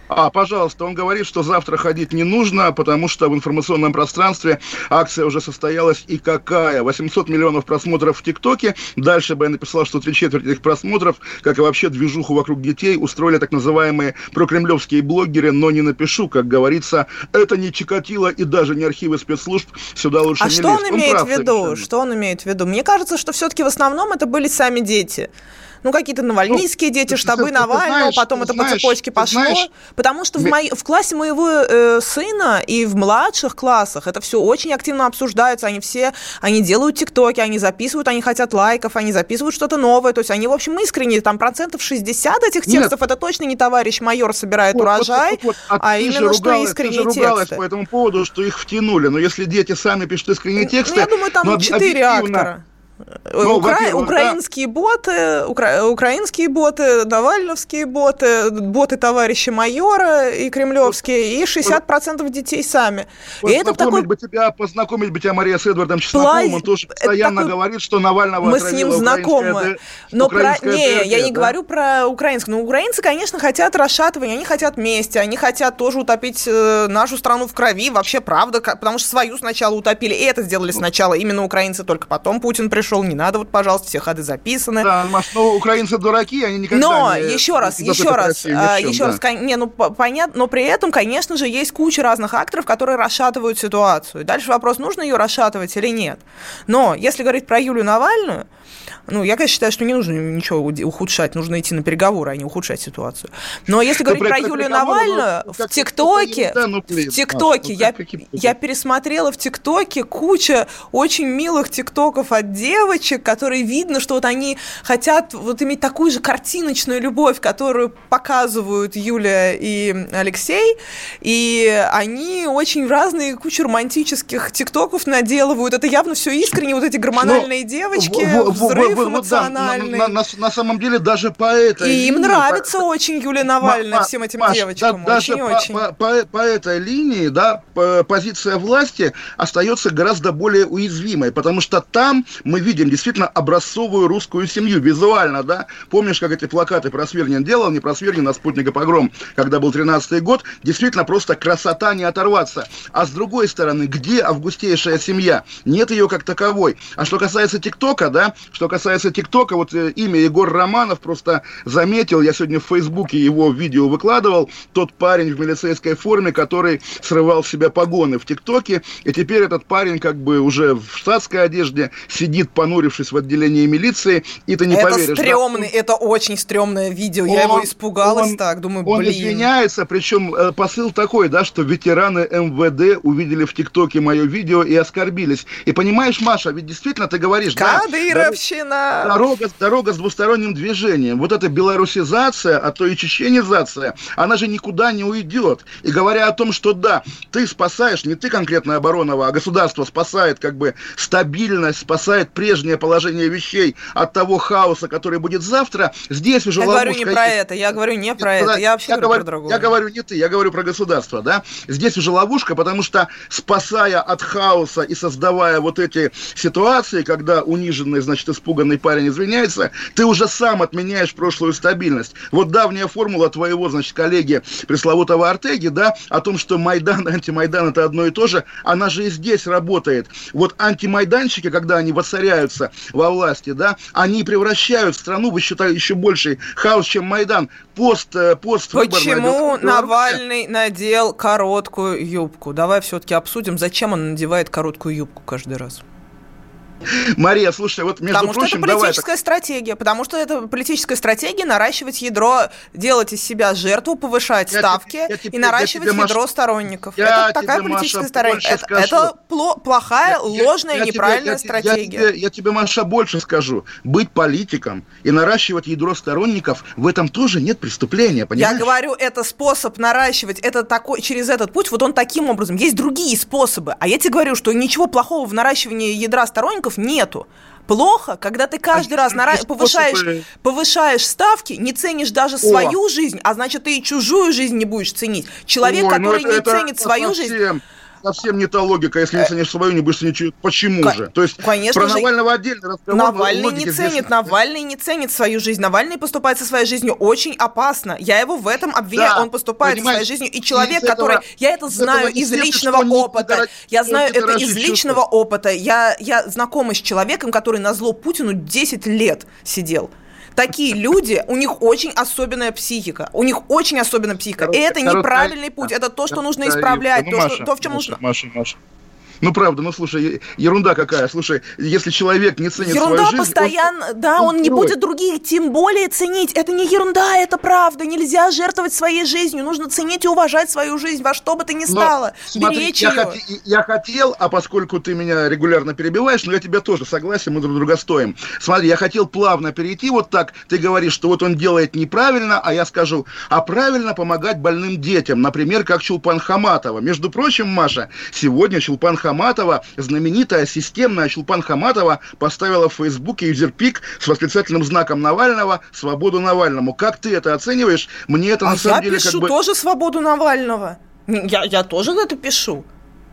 А, пожалуйста, он говорит, что завтра ходить не нужно, потому что в информационном пространстве акция уже состоялась и какая? 800 миллионов просмотров в ТикТоке. Дальше бы я написал, что три четверти этих просмотров, как и вообще движуху вокруг детей, устроили так называемые прокремлевские блогеры, но не напишу, как говорится, это не Чикатило и даже не архивы спецслужб, сюда лучше А не что он лезть. имеет прав в виду? совершенно. Что он имеет в виду? Мне кажется, что все-таки в основном это были сами дети. Ну, какие-то навальнийские Ну, дети, штабы ты- Навального, знаешь, потом это знаешь, по цепочке пошло. знаешь, потому что в, моей- в классе моего э, сына и в младших классах это все очень активно обсуждается. Они все, они делают тиктоки, они записывают, они хотят лайков, они записывают что-то новое. То есть они, в общем, искренне, там процентов 60 этих Нет. текстов, это точно не товарищ майор собирает Вот, вот, урожай, вот, вот. а ты же именно что ругалась- искренние ты же ругалась тексты. по этому поводу, что их втянули. Но если дети сами пишут искренние тексты... Ну, я думаю, там об- четыре объективно- актора. Ну, Укра... Украинские да. боты, укра... украинские боты, навальновские боты, боты товарища майора и кремлевские, и 60% детей сами. И это такой... бы тебя, познакомить бы тебя Мария с Эдвардом Чесноковым, он тоже постоянно такой... говорит, что Навального Мы с ним знакомы. Но про... Не, я не да? говорю про украинских. Но украинцы, конечно, хотят расшатывания, они хотят мести, они хотят тоже утопить э, нашу страну в крови, вообще правда, потому что свою сначала утопили, и это сделали сначала именно украинцы, только потом Путин пришел, не надо вот, пожалуйста, все ходы записаны. Да, Маш, ну, украинцы дураки, они никогда но, не... еще раз, еще раз, а, еще да. раз, не, ну, понятно, но при этом, конечно же, есть куча разных акторов, которые расшатывают ситуацию. Дальше вопрос, нужно ее расшатывать или нет. Но если говорить про Юлию Навальную, ну, я, конечно, считаю, что не нужно ничего ухудшать, нужно идти на переговоры, а не ухудшать ситуацию. Но если говорить про Юлию Навальную, ну, в ТикТоке, ну, в ТикТоке, я, я пересмотрела в ТикТоке куча очень милых ТикТоков от девочек, которые видно, что вот они хотят вот иметь такую же картиночную любовь, которую показывают Юля и Алексей, и они очень разные кучу романтических ТикТоков наделывают. Это явно все искренне, вот эти гормональные Но, девочки, взрыв вот, эмоциональный. Да, на, на, на самом деле даже по этой И им нравится по, очень Юлия Навальная, всем этим Маш, девочкам. Да, даже по, очень. По, по, по этой линии, да, позиция власти остается гораздо более уязвимой, потому что там мы видим действительно образцовую русскую семью, визуально, да. Помнишь, как эти плакаты про Свирнин делал, не про Свирнин, а спутника погром, когда был 13-й год, действительно просто красота не оторваться. А с другой стороны, где августейшая семья? Нет ее как таковой. А что касается ТикТока, да, что касается ТикТока, вот э, имя Егор Романов просто заметил, я сегодня в Фейсбуке его видео выкладывал, тот парень в милицейской форме, который срывал с себя погоны в ТикТоке, и теперь этот парень как бы уже в штатской одежде сидит, понурившись в отделении милиции, и ты не это поверишь. Это стрёмный, да? это очень стрёмное видео, он, я его испугалась он, так, думаю, блин. Он извиняется, причем э, посыл такой, да, что ветераны МВД увидели в ТикТоке мое видео и оскорбились. И понимаешь, Маша, ведь действительно ты говоришь, Кадыровщина! да, дорога, дорога с двусторонним движением. Вот эта белорусизация, а то и чеченизация, она же никуда не уйдет. И говоря о том, что да, ты спасаешь, не ты конкретно Оборонова, а государство спасает как бы стабильность, спасает прежнее положение вещей от того хаоса, который будет завтра, здесь уже Я говорю не про это, я говорю не про это, я вообще я говорю про другое. Я говорю не ты, я говорю про государство, да. Здесь уже ловушка, потому что спасая от хаоса и создавая вот эти ситуации, когда униженный, значит, испуганный парень извиняется, ты уже сам отменяешь прошлую стабильность. Вот давняя формула твоего, значит, коллеги пресловутого Артеги, да, о том, что Майдан и *laughs* антимайдан это одно и то же, она же и здесь работает. Вот антимайданщики, когда они воцаряются во власти, да, они превращают страну в еще, еще больший хаос, чем Майдан. Пост, э, пост Почему Навальный надел короткую юбку? Давай все-таки обсудим, зачем он надевает короткую юбку каждый раз. Мария, слушай, вот между потому прочим... Потому что это политическая давай... стратегия, потому что это политическая стратегия наращивать ядро, делать из себя жертву, повышать я ставки тебе, я тебе, и наращивать я тебе, ядро Маш... сторонников. Я это такая политическая стратегия. Это, это плохая, я, ложная, я, неправильная тебе, стратегия. Я тебе, я тебе, Маша, больше скажу. Быть политиком и наращивать ядро сторонников, в этом тоже нет преступления, понимаешь? Я говорю, это способ наращивать, это такой, через этот путь, вот он таким образом. Есть другие способы. А я тебе говорю, что ничего плохого в наращивании ядра сторонников сотрудников нету. Плохо, когда ты каждый а раз нара... повышаешь, повышаешь ставки, не ценишь даже О. свою жизнь, а значит, ты и чужую жизнь не будешь ценить. Человек, Ой, ну который это, не это, ценит свою совсем. жизнь совсем не та логика. Если не э, ценишь свою, не будешь ценить Почему К- же? То есть конечно про же... Навального отдельно разговор. Навальный не ценит, здесь... Навальный не ценит свою жизнь. Навальный поступает со своей жизнью очень опасно. Я его в этом обвиняю. Да, Он поступает со своей жизнью. И человек, этого, который... Я это знаю из личного опыта. Дорог... Я знаю это из личного опыта. Я, я знакома с человеком, который на зло Путину 10 лет сидел такие люди, у них очень особенная психика. У них очень особенная психика. Короче, и это неправильный путь. Это то, что нужно исправлять. То, Маша, что, то, в чем Маша, нужно. Маша, Маша. Ну, правда, ну, слушай, ерунда какая. Слушай, если человек не ценит ерунда свою жизнь... постоянно, он, да, он, он не будет других тем более ценить. Это не ерунда, это правда. Нельзя жертвовать своей жизнью. Нужно ценить и уважать свою жизнь во что бы ты ни стало. Но, Беречь смотри, я, хот, я хотел, а поскольку ты меня регулярно перебиваешь, но я тебя тоже согласен, мы друг друга стоим. Смотри, я хотел плавно перейти вот так. Ты говоришь, что вот он делает неправильно, а я скажу, а правильно помогать больным детям. Например, как Чулпан Хаматова. Между прочим, Маша, сегодня Чулпан Хаматова Хаматова, знаменитая системная Чулпан Хаматова поставила в Фейсбуке юзерпик с восклицательным знаком Навального «Свободу Навальному». Как ты это оцениваешь? Мне это а на самом я деле пишу как бы... тоже «Свободу Навального». Я, я тоже это пишу.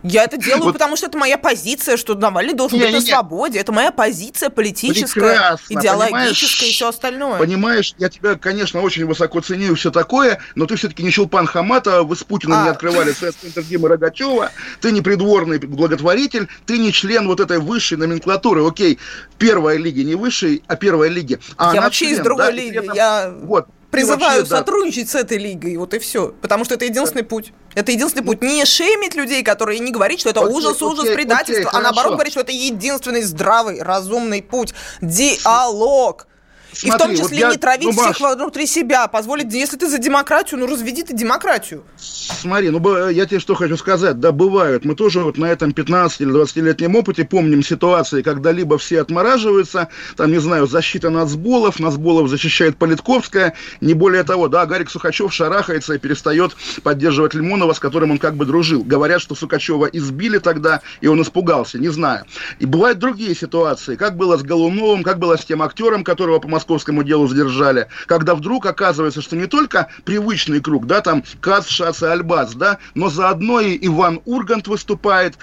Я это делаю, вот. потому что это моя позиция, что Навальный должен не, быть не, на не. свободе. Это моя позиция политическая, Прекрасно, идеологическая и все остальное. Понимаешь, я тебя, конечно, очень высоко ценю и все такое, но ты все-таки не Чулпан Хамата, вы с Путиным а. не открывали центр Димы Рогачева, ты не придворный благотворитель, ты не член вот этой высшей номенклатуры. Окей, первая лиги не высшей, а первая лиги. А я вообще член, из другой да, лиги. Я... Вот, призываю вообще, сотрудничать да. с этой лигой, вот и все. Потому что это единственный да. путь. Это единственный путь. Не шеймить людей, которые не говорить, что это окей, ужас, окей, ужас, предательство, окей, а наоборот говорить, что это единственный здравый, разумный путь. Диалог. Смотри, и в том числе вот я, не травить ну, всех Маш, внутри себя, позволить, если ты за демократию, ну разведи ты демократию. Смотри, ну я тебе что хочу сказать, да, бывают, мы тоже вот на этом 15 или 20-летнем опыте помним ситуации, когда либо все отмораживаются, там, не знаю, защита Нацболов, Нацболов защищает Политковская, не более того, да, Гарик Сухачев шарахается и перестает поддерживать Лимонова, с которым он как бы дружил. Говорят, что Сукачева избили тогда, и он испугался, не знаю. И бывают другие ситуации, как было с Голуновым, как было с тем актером, которого по Москве московскому делу задержали, когда вдруг оказывается, что не только привычный круг, да, там Кац, Шац и Альбац, да, но заодно и Иван Ургант выступает,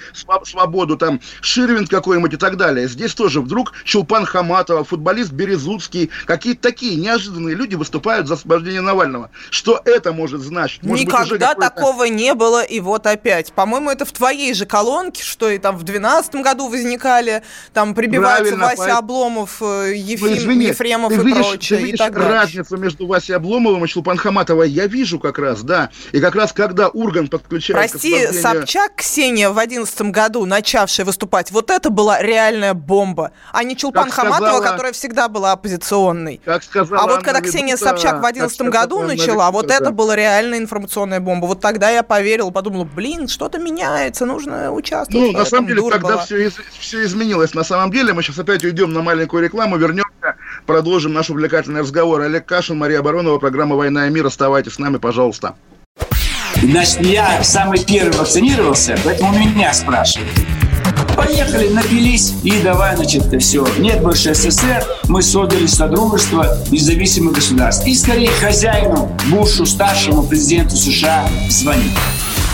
Свободу, там Ширвин какой-нибудь и так далее. Здесь тоже вдруг Чулпан Хаматова, футболист Березуцкий, какие-то такие неожиданные люди выступают за освобождение Навального. Что это может значить? Может Никогда быть, такого не было, и вот опять. По-моему, это в твоей же колонке, что и там в 2012 году возникали, там прибиваются Правильно, Вася по... Обломов, э, Ефим, ну, извини, Ефремов ты видишь, прочее. Ты видишь и так разницу между Васей Обломовым и Чулпан Хаматовой? Я вижу как раз, да. И как раз когда Урган подключается Прости, к Собчак Ксения в одиннадцатом году, начавшая выступать, вот это была реальная бомба. А не Чулпан как Хаматова, сказала, которая всегда была оппозиционной. Как сказала А вот когда Анна Ксения Ведута, Собчак в одиннадцатом году Анна начала, Ведута, вот да. это была реальная информационная бомба. Вот тогда я поверил, подумал, блин, что-то меняется, нужно участвовать. Ну, на самом деле, тогда все, из, все изменилось. На самом деле, мы сейчас опять уйдем на маленькую рекламу, вернемся, продолжим наш увлекательный разговор. Олег Кашин, Мария Баронова, программа «Война и мир». Оставайтесь с нами, пожалуйста. Значит, я самый первый вакцинировался, поэтому меня спрашивают. Поехали, напились и давай, значит, все. Нет больше СССР, мы создали Содружество независимых государств. И скорее хозяину, Бушу, старшему президенту США звонить.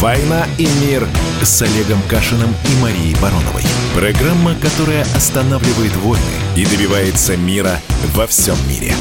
«Война и мир» с Олегом Кашиным и Марией Бароновой. Программа, которая останавливает войны и добивается мира во всем мире.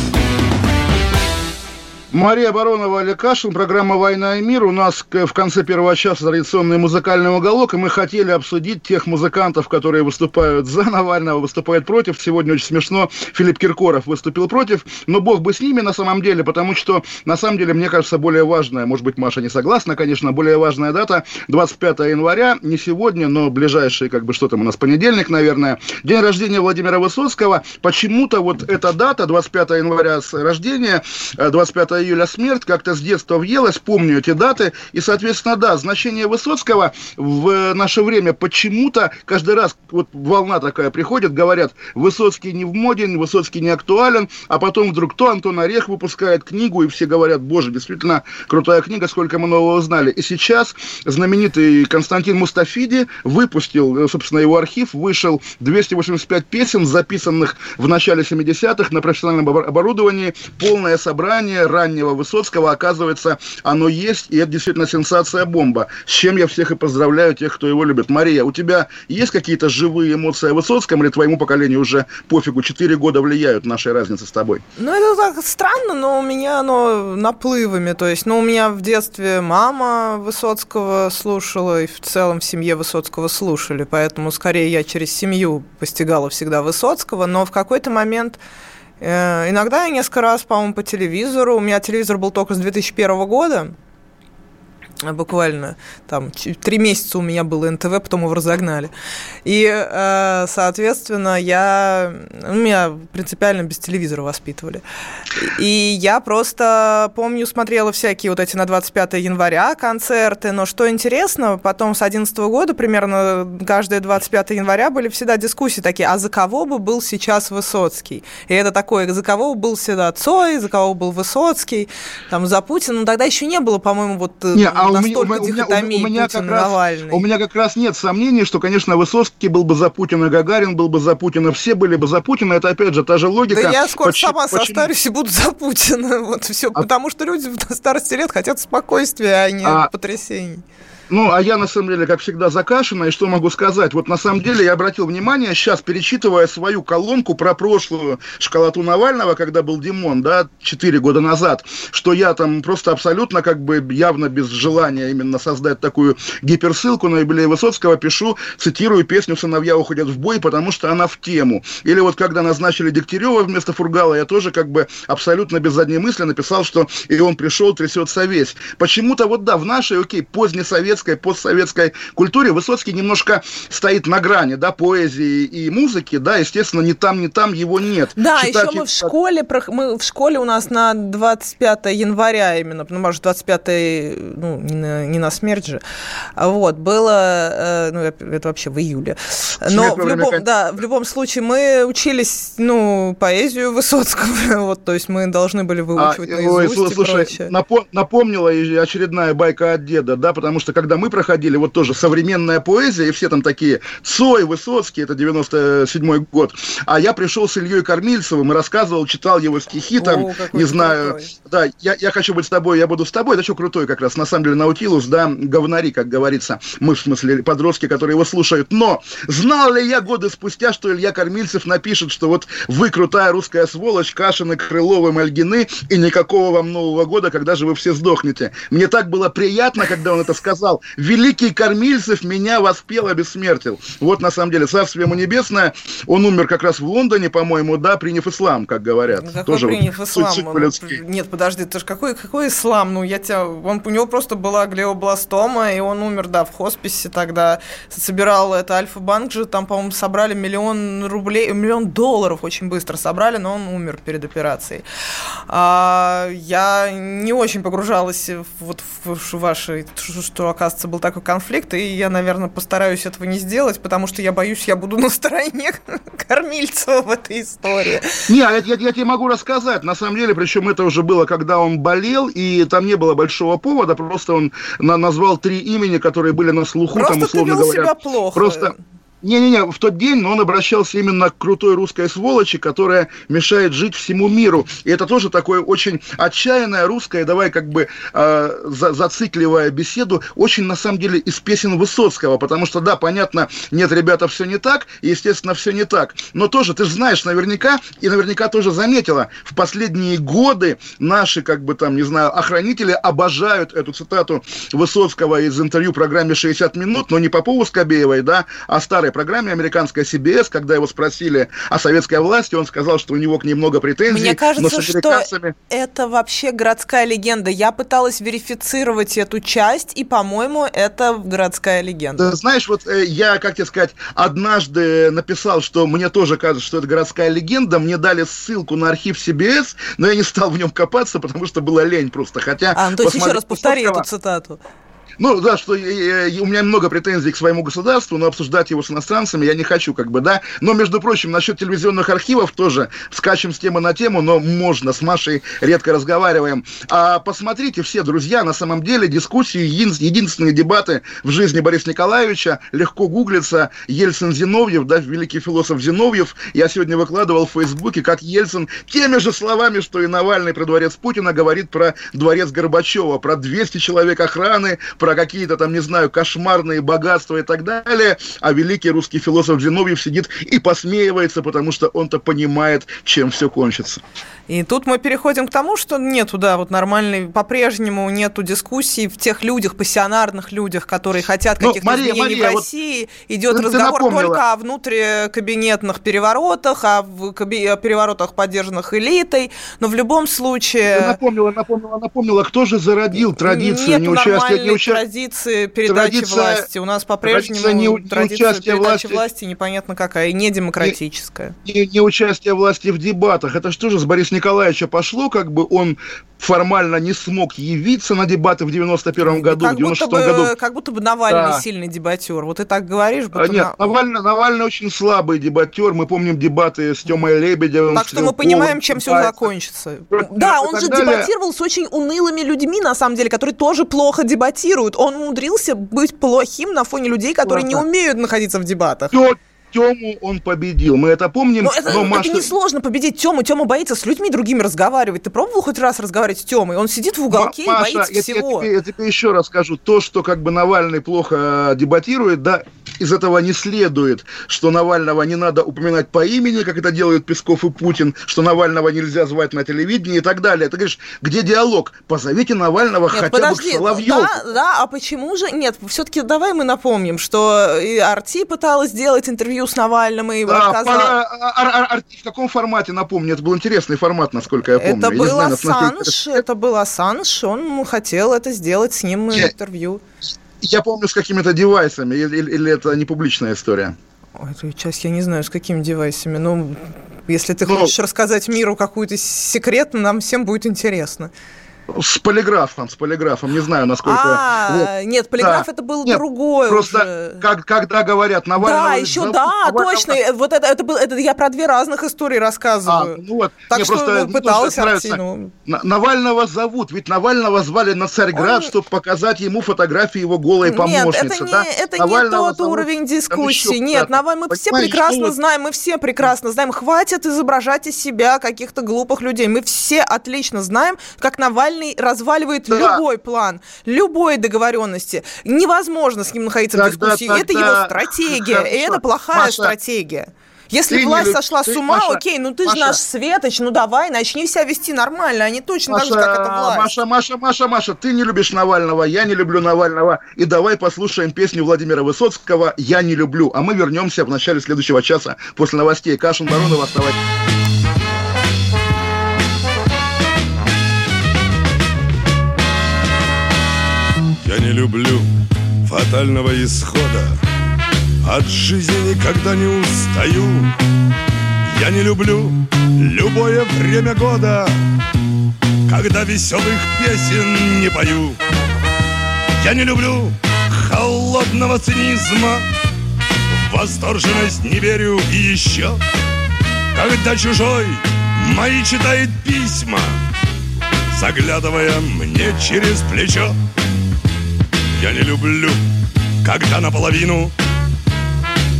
Мария Баронова, Олег Кашин, программа «Война и мир». У нас в конце первого часа традиционный музыкальный уголок, и мы хотели обсудить тех музыкантов, которые выступают за Навального, выступают против. Сегодня очень смешно, Филипп Киркоров выступил против, но бог бы с ними на самом деле, потому что, на самом деле, мне кажется, более важная, может быть, Маша не согласна, конечно, более важная дата, 25 января, не сегодня, но ближайший, как бы, что там у нас, понедельник, наверное, день рождения Владимира Высоцкого. Почему-то вот эта дата, 25 января с рождения, 25 июля смерть, как-то с детства въелась, помню эти даты, и, соответственно, да, значение Высоцкого в наше время почему-то каждый раз вот волна такая приходит, говорят, Высоцкий не в моде, Высоцкий не актуален, а потом вдруг то Антон Орех выпускает книгу, и все говорят, боже, действительно крутая книга, сколько мы нового узнали. И сейчас знаменитый Константин Мустафиди выпустил, собственно, его архив, вышел 285 песен, записанных в начале 70-х на профессиональном оборудовании, полное собрание, ранее раннего Высоцкого, оказывается, оно есть, и это действительно сенсация-бомба. С чем я всех и поздравляю, тех, кто его любит. Мария, у тебя есть какие-то живые эмоции о Высоцком, или твоему поколению уже пофигу, четыре года влияют нашей разницы с тобой? Ну, это так странно, но у меня оно наплывами, то есть, ну, у меня в детстве мама Высоцкого слушала, и в целом в семье Высоцкого слушали, поэтому скорее я через семью постигала всегда Высоцкого, но в какой-то момент иногда я несколько раз, по-моему, по телевизору. У меня телевизор был только с 2001 года. Буквально там три месяца у меня было НТВ, потом его разогнали. И, э, соответственно, я... Ну, меня принципиально без телевизора воспитывали. И я просто, помню, смотрела всякие вот эти на 25 января концерты, но что интересно, потом с 11 года примерно каждое 25 января были всегда дискуссии такие, а за кого бы был сейчас Высоцкий? И это такое, за кого был всегда Цой, за кого был Высоцкий, там, за Путина, но тогда еще не было, по-моему, вот не, а у меня, у, меня, у, меня как раз, у меня как раз нет сомнений, что, конечно, Высоцкий был бы за Путина, Гагарин был бы за Путина, все были бы за Путина. Это, опять же, та же логика. Да я скоро почему, сама почему... состарюсь и буду за Путина. *laughs* Вот все. А... Потому что люди в *laughs* старости лет хотят спокойствия, а не а... потрясений. Ну, а я, на самом деле, как всегда, закашена, и что могу сказать? Вот, на самом деле, я обратил внимание, сейчас, перечитывая свою колонку про прошлую школоту Навального, когда был Димон, да, 4 года назад, что я там просто абсолютно, как бы, явно без желания именно создать такую гиперссылку на юбилей Высоцкого, пишу, цитирую песню «Сыновья уходят в бой», потому что она в тему. Или вот, когда назначили Дегтярева вместо Фургала, я тоже, как бы, абсолютно без задней мысли написал, что и он пришел, трясется весь. Почему-то, вот да, в нашей, окей, поздней совет советской, постсоветской культуре Высоцкий немножко стоит на грани, да, поэзии и музыки, да, естественно, ни там, ни там его нет. Да, Читать еще мы в школе, мы в школе у нас на 25 января именно, ну, может, 25, ну, не на, не на смерть же, вот, было, э, ну, это вообще в июле, но в любом, да, в любом случае мы учились, ну, поэзию Высоцкого, *laughs* вот, то есть мы должны были выучивать а, наизусть ой, слушай, и прочее. напомнила очередная байка от деда, да, потому что когда мы проходили, вот тоже современная поэзия, и все там такие Цой, Высоцкий, это 97-й год, а я пришел с Ильей Кормильцевым и рассказывал, читал его стихи, там, О, не знаю, крутой. да, я, я хочу быть с тобой, я буду с тобой, это что крутой как раз, на самом деле, Наутилус, да, говнари, как говорится, мы, в смысле, подростки, которые его слушают, но знал ли я годы спустя, что Илья Кормильцев напишет, что вот вы крутая русская сволочь, Кашины, Крыловы, Мальгины, и никакого вам Нового года, когда же вы все сдохнете. Мне так было приятно, когда он это сказал, великий Кормильцев меня воспел, обессмертил. Вот, на самом деле, царствие ему небесное, он умер как раз в Лондоне, по-моему, да, приняв ислам, как говорят. Ну, какой Тоже приняв вот, ислам? Он, нет, подожди, ты же какой, какой ислам? Ну, я тебя... Он, у него просто была глиобластома, и он умер, да, в хосписе тогда. Собирал это Альфа-банк же, там, по-моему, собрали миллион рублей, миллион долларов очень быстро собрали, но он умер перед операцией. А, я не очень погружалась вот в ваши, что, оказывается, оказывается, был такой конфликт, и я, наверное, постараюсь этого не сделать, потому что я боюсь, я буду *laughs* на стороне Кормильцева в этой истории. Не, я, я, я тебе могу рассказать, на самом деле, причем это уже было, когда он болел, и там не было большого повода, просто он на, назвал три имени, которые были на слуху, просто там, условно ты вел говоря. себя плохо. Просто не-не-не, в тот день но он обращался именно к крутой русской сволочи, которая мешает жить всему миру. И это тоже такое очень отчаянное русское, давай как бы э, за, зацикливая беседу, очень на самом деле из песен Высоцкого, потому что, да, понятно, нет, ребята, все не так, и, естественно, все не так. Но тоже, ты же знаешь наверняка, и наверняка тоже заметила, в последние годы наши, как бы там, не знаю, охранители обожают эту цитату Высоцкого из интервью программе «60 минут», но не по поводу Скобеевой, да, а старой программе американской CBS, когда его спросили о советской власти, он сказал, что у него к ней много претензий. Мне кажется, что это вообще городская легенда. Я пыталась верифицировать эту часть, и, по-моему, это городская легенда. Ты знаешь, вот э, я, как тебе сказать, однажды написал, что мне тоже кажется, что это городская легенда. Мне дали ссылку на архив CBS, но я не стал в нем копаться, потому что была лень просто. Хотя, а, ну то есть еще раз повтори эту цитату. Ну, да, что я, я, у меня много претензий к своему государству, но обсуждать его с иностранцами я не хочу, как бы, да. Но, между прочим, насчет телевизионных архивов тоже скачем с темы на тему, но можно, с Машей редко разговариваем. А посмотрите все, друзья, на самом деле дискуссии, единственные дебаты в жизни Бориса Николаевича, легко гуглится, Ельцин-Зиновьев, да, великий философ Зиновьев, я сегодня выкладывал в Фейсбуке, как Ельцин теми же словами, что и Навальный про дворец Путина говорит про дворец Горбачева, про 200 человек охраны, про про какие-то там, не знаю, кошмарные богатства и так далее, а великий русский философ Зиновьев сидит и посмеивается, потому что он-то понимает, чем все кончится. И тут мы переходим к тому, что нету, да, вот нормальной, по-прежнему нету дискуссий в тех людях, пассионарных людях, которые хотят ну, каких-то Мария, изменений Мария, в России. Вот Идет разговор только о внутрикабинетных переворотах, о переворотах, поддержанных элитой, но в любом случае... Ты напомнила, напомнила, напомнила, кто же зародил традицию не участия... Не традиции передачи традиция, власти. У нас по-прежнему традиция, не, традиция передачи власти, власти непонятно какая, не демократическая. Не, не, не участие власти в дебатах. Это что же с Борисом Николаевича пошло, как бы он формально не смог явиться на дебаты в 91 году, как в 96 бы, году. Как будто бы Навальный да. сильный дебатер. Вот ты так говоришь. Будто Нет, на... Навальный, Навальный очень слабый дебатер. Мы помним дебаты с Тёмой Лебедевым. Так что мы понимаем, чем все закончится. Да, он же далее. дебатировал с очень унылыми людьми, на самом деле, которые тоже плохо дебатируют. Он умудрился быть плохим на фоне людей, которые Ладно. не умеют находиться в дебатах. Тему он победил. Мы это помним. Но это, но Маша... это несложно победить Тему. Тема боится с людьми другими разговаривать. Ты пробовал хоть раз разговаривать с Темой? Он сидит в уголке М- Маша, и боится я, всего. Я тебе, я тебе еще раз скажу. То, что как бы Навальный плохо дебатирует, да, из этого не следует, что Навального не надо упоминать по имени, как это делают Песков и Путин, что Навального нельзя звать на телевидении и так далее. Ты говоришь, где диалог? Позовите Навального Нет, хотя подожди, бы к Соловьеву. Да, да, а почему же? Нет, все-таки давай мы напомним, что и Арти пыталась сделать интервью с Навальным и да, отказала. Пора, а, а, а, в каком формате, напомню? Это был интересный формат, насколько я помню. Это я был Ассанж, это был Ассанж, он хотел это сделать с ним интервью. Я помню с какими-то девайсами, или, или это не публичная история? Эту часть я не знаю, с какими девайсами. Ну, если ты ну, хочешь рассказать миру какую-то секрет, нам всем будет интересно. С полиграфом, с полиграфом, не знаю, насколько... А, вот. нет, полиграф да. это был нет, другой Просто, уже. Как, когда говорят Навального... Да, еще зовут, да, Навального... точно, вот это, это, был, это я про две разных истории рассказываю. А, ну вот, так что просто, ну, пыталась Арти, ну... Навального зовут, ведь Навального звали на Царьград, Он... чтобы показать ему фотографии его голой помощницы. Нет, это не, да? это не тот зовут, уровень дискуссии. Нет, Наваль, мы все прекрасно знаем, мы все прекрасно знаем, хватит изображать из себя каких-то глупых людей. Мы все отлично знаем, как Навальный Навальный разваливает да. любой план, любой договоренности. Невозможно с ним находиться тогда, в дискуссии. Тогда... Это его стратегия, Хорошо. и это плохая Маша, стратегия. Если власть не... сошла ты, с ума, Маша, окей, ну ты Маша, же наш Светоч, ну давай, начни себя вести нормально, а не точно Маша, так же, как это власть. Маша, Маша, Маша, Маша, ты не любишь Навального, я не люблю Навального, и давай послушаем песню Владимира Высоцкого «Я не люблю», а мы вернемся в начале следующего часа после новостей. Кашин, Баронова, оставайтесь. Не люблю фатального исхода. От жизни никогда не устаю. Я не люблю любое время года Когда веселых песен не пою. Я не люблю холодного цинизма В восторженность не верю. И еще Когда чужой мои читает письма Заглядывая мне через плечо я не люблю, когда наполовину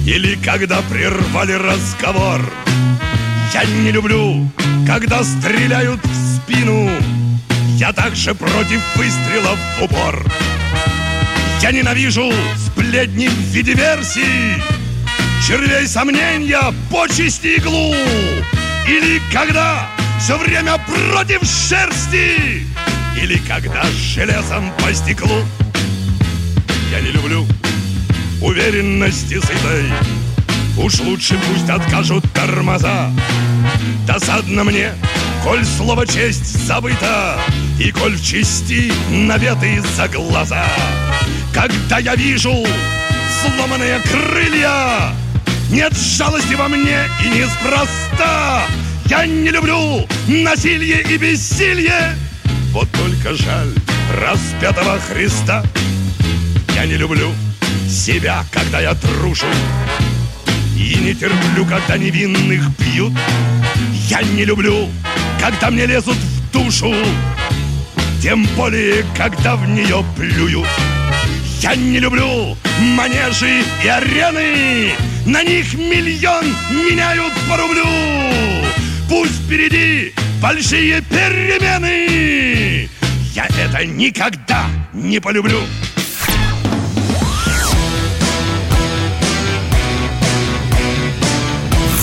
Или когда прервали разговор. Я не люблю, когда стреляют в спину. Я также против выстрелов в упор. Я ненавижу сплетни в виде версий Червей сомнения, почести иглу. Или когда все время против шерсти Или когда железом по стеклу я не люблю. Уверенности сытой. Уж лучше пусть откажут тормоза. Досадно мне, коль слово честь забыто И коль в чести наветы за глаза. Когда я вижу сломанные крылья Нет жалости во мне и неспроста. Я не люблю насилие и бессилие. Вот только жаль распятого Христа я не люблю себя, когда я трушу. И не терплю, когда невинных бьют Я не люблю, когда мне лезут в душу. Тем более, когда в нее плюют Я не люблю манежи и арены. На них миллион меняют по рублю. Пусть впереди большие перемены. Я это никогда не полюблю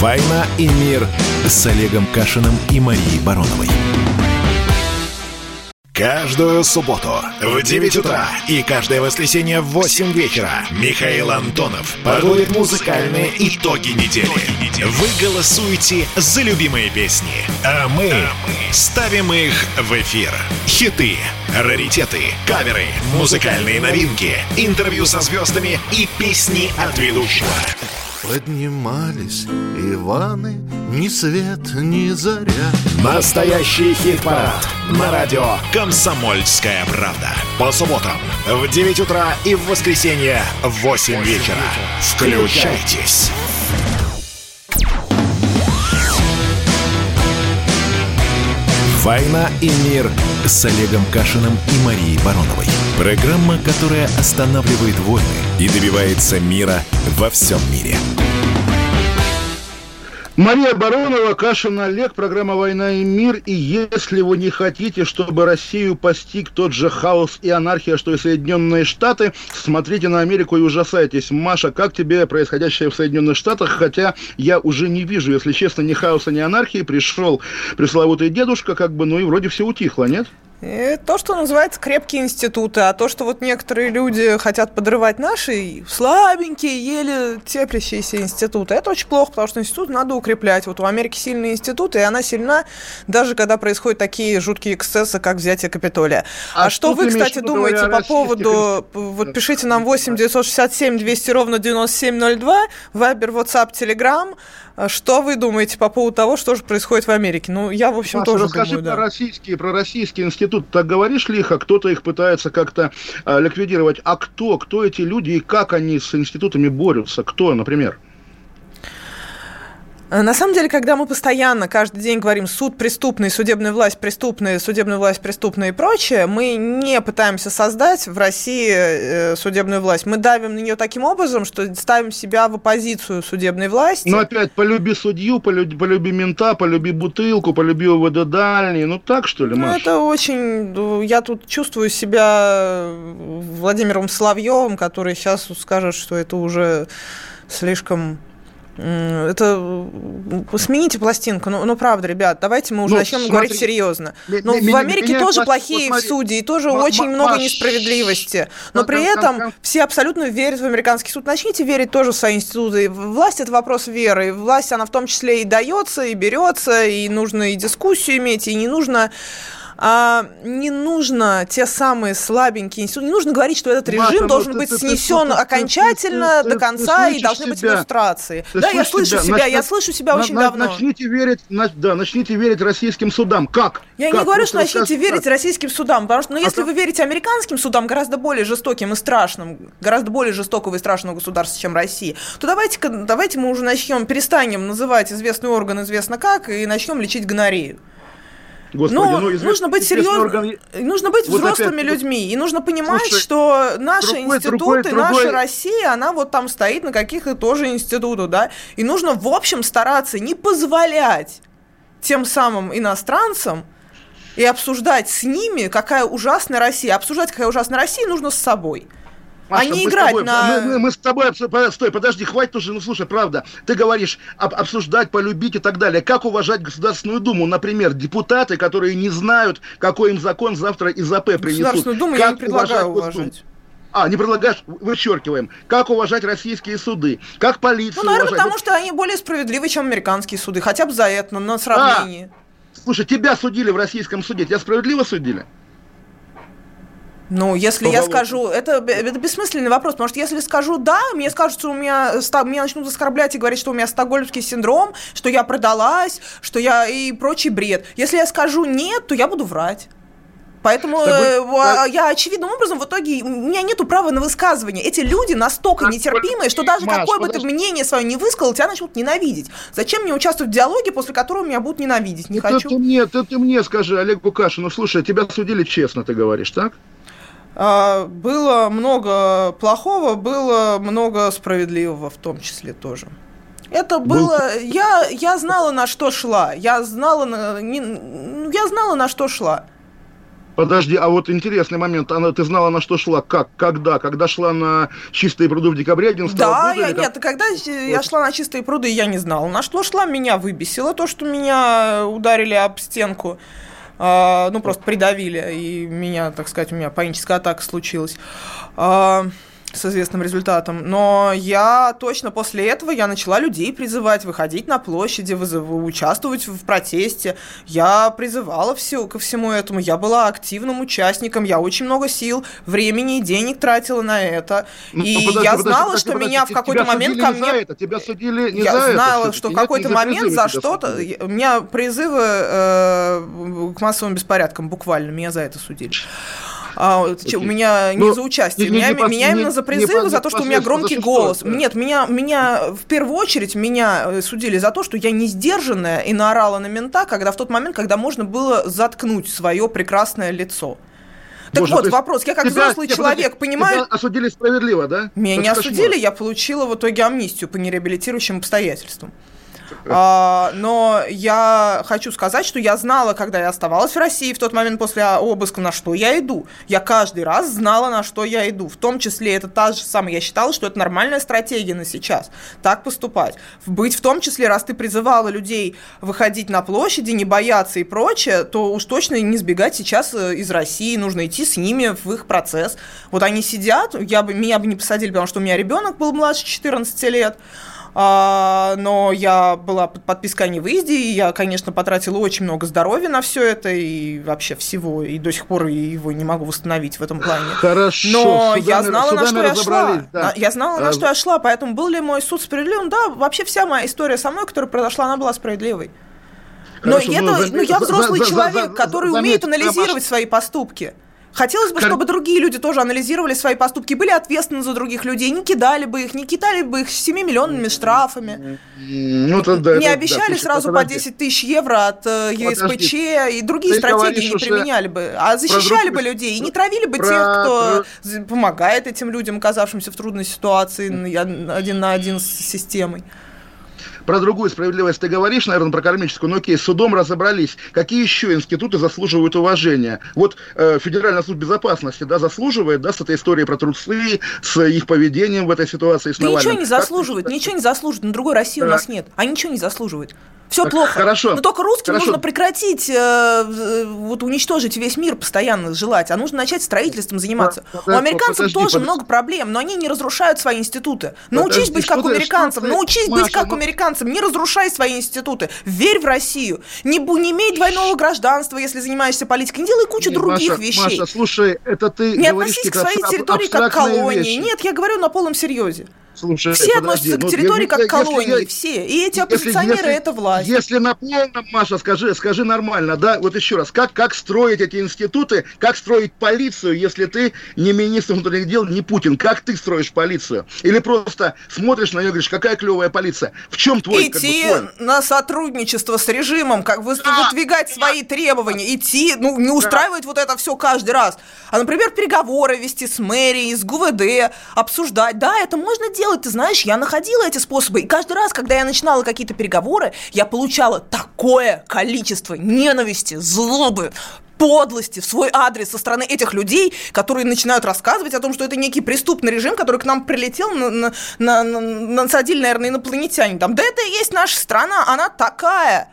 «Война и мир» с Олегом Кашиным и Марией Бароновой. Каждую субботу в 9 утра и каждое воскресенье в 8 вечера Михаил Антонов подводит музыкальные итоги недели. Вы голосуете за любимые песни, а мы ставим их в эфир. Хиты, раритеты, каверы, музыкальные новинки, интервью со звездами и песни от ведущего. Поднимались Иваны, ни свет, ни заря. Настоящий хит-парад на радио «Комсомольская правда». По субботам в 9 утра и в воскресенье в 8 вечера. Включайтесь. «Война и мир» с Олегом Кашиным и Марией Бароновой. Программа, которая останавливает войны и добивается мира во всем мире. Мария Баронова, Кашин Олег, программа «Война и мир». И если вы не хотите, чтобы Россию постиг тот же хаос и анархия, что и Соединенные Штаты, смотрите на Америку и ужасайтесь. Маша, как тебе происходящее в Соединенных Штатах? Хотя я уже не вижу, если честно, ни хаоса, ни анархии. Пришел пресловутый дедушка, как бы, ну и вроде все утихло, нет? И то, что называется крепкие институты, а то, что вот некоторые люди хотят подрывать наши слабенькие, еле теплящиеся институты, это очень плохо, потому что институт надо укреплять. Вот у Америки сильные институты, и она сильна, даже когда происходят такие жуткие эксцессы, как взятие Капитолия. А, а что вы, кстати, думаете по поводу... Вот пишите нам 8 967 200 ровно 9702, Вайбер, WhatsApp, Telegram. Что вы думаете по поводу того, что же происходит в Америке? Ну, я, в общем, Маша, тоже расскажи думаю, про да. российские, про российские институты. Так говоришь лихо, кто-то их пытается как-то а, ликвидировать. А кто? Кто эти люди и как они с институтами борются? Кто, например? Э, На самом деле, когда мы постоянно каждый день говорим суд преступный, судебная власть преступная, судебная власть преступная и прочее, мы не пытаемся создать в России э, судебную власть. Мы давим на нее таким образом, что ставим себя в оппозицию судебной власти. Ну, опять, полюби судью, полюби, полюби мента, полюби бутылку, полюби ОВД дальний. Ну, так, что ли, Ну, Маша? это очень... ну, Я тут чувствую себя Владимиром Соловьевым, который сейчас скажет, что это уже слишком... м, Это м, смените пластинку. Ну, ну правда, ребят, давайте мы уже Ну, начнем смотри, говорить серьезно. ме- Ну, ме- в меня- Америке меня тоже пласт- плохие вот смотри, судьи, и тоже Ма- очень Ма- много несправедливости. Но кон- при кон- этом кон- все абсолютно верят в американский суд. Начните верить тоже в свои институты. Власть это вопрос веры. И власть, она в том числе и дается, и берется, и нужно и дискуссию иметь, и не нужно а, не нужно те самые слабенькие институты, не нужно говорить, что этот Маша, режим ну должен быть ты- снесен ты- ты- окончательно ты- до конца, ты и должны быть иллюстрации. Ты да, я слышу себя? себя, я слышу себя на- очень на- давно. Начните верить, на- да, начните верить российским судам. Как? Я Как? не говорю, что начните верить российским судам, потому что, ну, если как? вы верите американским судам, гораздо более жестоким и страшным, гораздо более жестокого и страшного государства, чем Россия, то давайте, давайте мы уже начнем, перестанем называть известный орган известно как и начнем лечить гонорею. Господи, Ну, ну, известный- нужно быть известный серьезным, орган- нужно быть Вот взрослыми опять, людьми, и нужно понимать, Слушай, что наши другой- институты, другой- наша другой- Россия, она вот там стоит на каких-то тоже институтах, да, и нужно в общем стараться не позволять тем самым иностранцам и обсуждать с ними, какая ужасная Россия. Обсуждать, какая ужасная Россия, нужно с собой. Маша, а не мы с играть тобой- на... Мы, мы- мы с тобой... Стой, подожди, хватит уже, ну слушай, правда. Ты говоришь об, обсуждать, полюбить и так далее. Как уважать Государственную Думу? Например, депутаты, которые не знают, какой им закон завтра из АП принесут. Государственную Думу я Как не предлагаю уважать. А, не предлагаешь, вычеркиваем. Как уважать российские суды? Как полицию Ну, наверное, уважать? потому что они более справедливы, чем американские суды. Хотя бы за это, на сравнении. Слушай, тебя судили в российском суде. Тебя справедливо судили? Ну, если По я скажу, это, это бессмысленный вопрос, потому что если скажу «да», мне скажут, что у меня, ста- меня начнут оскорблять и говорить, что у меня стокгольмский синдром, что я продалась, что я и прочий бред. Если я скажу «нет», то я буду врать. Поэтому Стокгольм- э, во- я очевидным образом в итоге у меня нету права на высказывание. Эти люди настолько нетерпимые, что даже Маш, какое бы ты подожди. мнение свое не высказал, тебя начнут ненавидеть. Зачем мне участвовать в диалоге, после которого меня будут ненавидеть? Не Это хочу. ты мне, это ты мне скажи, Олег Букашин. Ну, слушай, тебя судили честно, ты говоришь, так? А, Было много плохого, было много справедливого в том числе тоже. Это было... Я, я знала, на что шла. Я знала, на, не- я знала, на что шла. Подожди, а вот интересный момент. Она, ты знала, на что шла? Как? Когда? Когда шла на чистые пруды в декабре 11 Да, года? я, или как? нет, когда я шла на чистые пруды, я не знала. На что шла, меня выбесило то, что меня ударили об стенку. А, ну, просто придавили, и меня, так сказать, у меня паническая атака случилась. С известным результатом. Но я точно после этого я начала людей призывать выходить на площади, вызыв... участвовать в протесте. Я призывала все, ко всему этому. Я была активным участником. Я очень много сил, времени и денег тратила на это. Ну, и подожди, я подожди, знала, подожди, что подожди, меня в какой-то момент ко мне... это, тебя судили не я за знала, что в какой-то момент за что-то... У меня призывы э, к массовым беспорядкам буквально, меня за это судили. А, вот, у меня не Ну, за участие, не- не- меня, не меня именно не- за не призывы, за то, что у меня громкий что, голос. Нет, меня, меня в первую очередь меня э, судили за то, что я не сдержанная и наорала на мента, когда в тот момент, когда можно было заткнуть свое прекрасное лицо. Так Боже, вот, то есть вопрос. Я как тебя- взрослый тебя, человек подожди, понимаю... Тебя осудили справедливо, да? Меня не осудили, я получила в итоге амнистию по нереабилитирующим обстоятельствам. А, но я хочу сказать, что я знала, когда я оставалась в России в тот момент после обыска, на что я иду. Я каждый раз знала, на что я иду. В том числе это та же самая, я считала, что это нормальная стратегия на сейчас. Так поступать. Быть в том числе, раз ты призывала людей выходить на площади, не бояться и прочее, то уж точно не сбегать сейчас э, из России. Нужно идти с ними в их процесс. Вот они сидят, я бы, меня бы не посадили, потому что у меня ребенок был младше 14 лет. А, но я была под подпиской о невыезде, и я, конечно, потратила очень много здоровья на все это и вообще всего, и до сих пор его не могу восстановить в этом плане. Хорошо. Но я знала, на что я шла. да. Я знала, на А, что я шла, поэтому был ли мой суд справедливым? Да, вообще вся моя история со мной, которая произошла, она была справедливой. Но, Хорошо, это, ну, ну, заметь- я за- взрослый за- за- человек, за- который заметь, умеет анализировать свои поступки. Хотелось бы, Кор- чтобы другие люди тоже анализировали свои поступки, были ответственны за других людей, не кидали бы их, не кидали бы их 7-миллионными штрафами, Ну, это да, не это- обещали да, сразу по подожди. 10 тысяч евро от э, ЕСПЧ, Подожди. и другие Ты стратегии не применяли бы, а защищали бы людей, и не травили бы про- тех, кто про- помогает этим людям, оказавшимся в трудной ситуации, один на один с системой. Про другую справедливость ты говоришь, наверное, про кармическую, но окей, с судом разобрались. Какие еще институты заслуживают уважения? Вот э, Федеральная служба безопасности, да, заслуживает, да, с этой историей про трусы, с их поведением в этой ситуации с Да Навальным. ничего не Как заслуживает, считаешь? ничего не заслуживает. На другой России у Так. нас нет. А ничего не заслуживает. Все Так, плохо. хорошо, Но только русским хорошо. нужно прекратить э, э, вот уничтожить весь мир постоянно желать, а нужно начать строительством заниматься. Под- У американцев подожди, тоже подожди. много проблем, но они не разрушают свои институты. Научись Подожди, быть как у американцев, ты- научись быть Маша, как ну- у американцев, не разрушай свои институты. Верь в Россию. Не, не имей двойного гражданства, если занимаешься политикой. Не делай кучу Нет, других Маша, вещей. Маша, слушай, это ты не относись к своей территории как колонии. вещи. Нет, я говорю на полном серьезе. Слушай, Все подожди, относятся ну, к территории я- как к колонии, я- все. И эти оппозиционеры если- это власть. Если на полном, Маша, скажи, скажи нормально, да, вот еще раз, как, как строить эти институты, как строить полицию, если ты не министр внутренних дел, не Путин, как ты строишь полицию? Или просто смотришь на нее и говоришь, какая клевая полиция? В чем твой, как бы, идти на сотрудничество с режимом, как вы- выдвигать свои требования, идти, ну, не устраивать вот это все каждый раз. А, например, переговоры вести с мэрией, с ГУВД, обсуждать. Да, это можно делать, ты знаешь, я находила эти способы. И каждый раз, когда я начинала какие-то переговоры, я получала такое количество ненависти, злобы, подлости в свой адрес со стороны этих людей, которые начинают рассказывать о том, что это некий преступный режим, который к нам прилетел, на, на, на, на- насадили, наверное, инопланетяне. Там, да это и есть наша страна, она такая.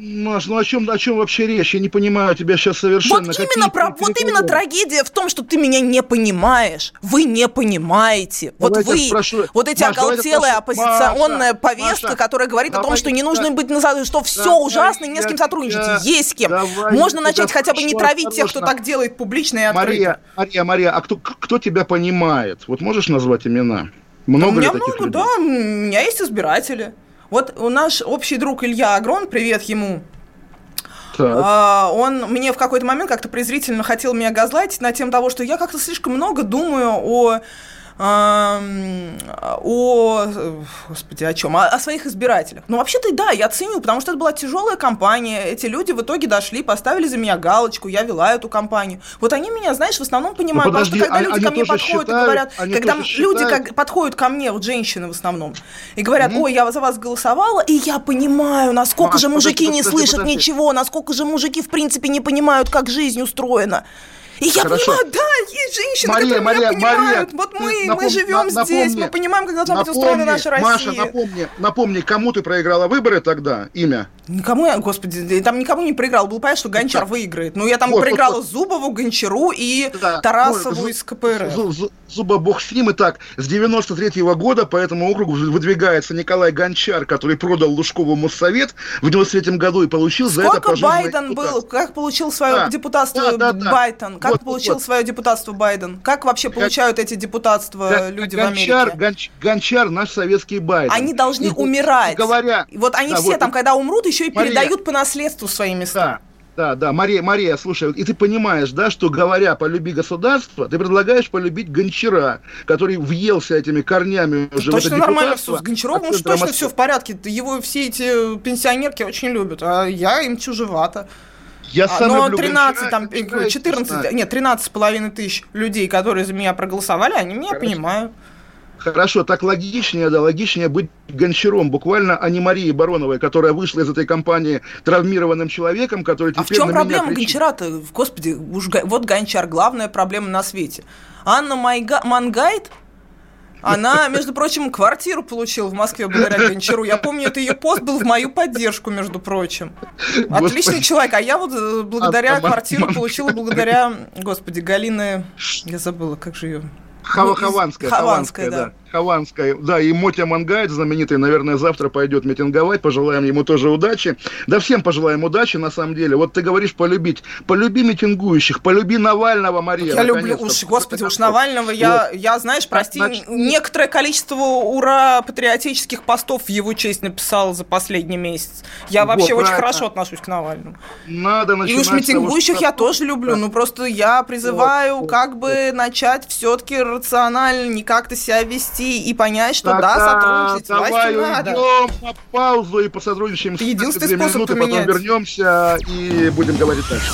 Маш, ну о чем, о чем вообще речь? Я не понимаю тебя сейчас совершенно. Вот Какие именно, про, вот именно трагедия в том, что ты меня не понимаешь. Вы не понимаете. Вот Давайте вы, спрошу. вот эти Маш, оголтелая спрошу. оппозиционная Маша, повестка, Маша, которая говорит о том, что не нужно я- быть назад, что все давай ужасно и не с кем я сотрудничать. тебя- Есть с кем. давай Можно я начать хотя бы не травить тех, кто осторожно. так делает публично и открыто. Мария, Мария, Мария, а кто, кто тебя понимает? Вот можешь назвать имена? у Много меня ли таких много, людей? да, у меня есть избиратели. Вот у наш общий друг Илья Агрон, привет ему, Так. А, он мне в какой-то момент как-то презрительно хотел меня газлайтить на тему того, что я как-то слишком много думаю о о, господи, о чем? О, о своих избирателях. Ну, вообще-то, да, я ценю, потому что это была тяжелая кампания. Эти люди в итоге дошли, поставили за меня галочку, я вела эту кампанию. Вот они меня, знаешь, в основном понимают, ну, подожди, потому что когда а, люди ко мне подходят считают, и говорят, когда люди как, подходят ко мне, вот женщины в основном, и говорят, ой, я за вас голосовала, и я понимаю, насколько Маш, же мужики подожди, не подожди, слышат подожди. ничего, насколько же мужики, в принципе, не понимают, как жизнь устроена. И я Хорошо. понимаю, да, есть женщины, Мария, которые Мария, меня понимают. Мария, вот мы, напом... мы живем напомни, здесь, мы понимаем, как должна напомни, быть устроена наша Россия. Маша, напомни, напомни, кому ты проиграла выборы тогда, имя? Никому я, господи, там никому не проиграл. Было понятно, что Гончар да. выиграет. Но я там вот, проиграла вот, вот. Зубову, Гончару и да. Тарасову ну, из КПРФ. Зуба бог с ним. И так, с 93 -го года по этому округу выдвигается Николай Гончар, который продал Лужкову Моссовет в 93 году и получил Сколько за это Сколько Байден был? Как получил свое да. депутатство да, да, да. Байден? Как вот, получил вот. свое депутатство Байден? Как вообще получают эти депутатства Гон... люди Гончар, в Америке? Гонч... Гончар наш советский Байден. Они должны и, умирать. Говоря, вот они да, все вот, там, когда умрут, еще и Мария, передают по наследству свои места. Да, да, да, Мария, Мария, слушай, и ты понимаешь, да, что говоря «полюби государство», ты предлагаешь полюбить Гончара, который въелся этими корнями уже Точно в нормально все, с Гончаровым уж точно все в порядке, его все эти пенсионерки очень любят, а я им чужевато. Я а, сам Но 13, там, 14, нет, 13 с половиной тысяч людей, которые за меня проголосовали, они меня Хорошо. понимают. Хорошо, так логичнее, да, логичнее быть гончаром, буквально, а не Марии Бароновой, которая вышла из этой компании травмированным человеком, который теперь А в чем проблема гончара-то? Господи, уж, вот гончар, главная проблема на свете. Анна Майга, Мангайт, она, между прочим, квартиру получила в Москве благодаря Гончару. Я помню, это ее пост был в мою поддержку, между прочим. Отличный господи. человек. А я вот э, благодаря а, квартиру получила благодаря, господи, Галины... Я забыла, как же ее... Хованская, Хованская, да. Хованская, да, и Мотя Мангайт, знаменитый, наверное, завтра пойдет митинговать, пожелаем ему тоже удачи. Да всем пожелаем удачи, на самом деле. Вот ты говоришь полюбить, полюби митингующих, полюби Навального, Мария. Я люблю, уж, господи, уж Навального, я, я, знаешь, прости, Значит, некоторое количество ура патриотических постов в его честь написал за последний месяц. Я вообще вот, очень хорошо отношусь к Навальному. Надо начинать И уж митингующих того, я тоже люблю, да. ну просто я призываю вот, как вот, бы вот. начать все-таки рационально, не как-то себя вести вести и понять, что так, да, сотрудничать с властью надо. на паузу и посотрудничаем Это единственный способ минуты, поменять. потом вернемся и будем говорить дальше.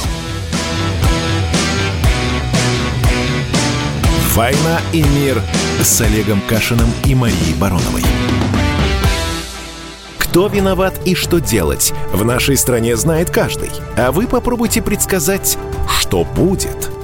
«Война и мир» с Олегом Кашиным и Марией Бароновой. Кто виноват и что делать, в нашей стране знает каждый. А вы попробуйте предсказать, что будет –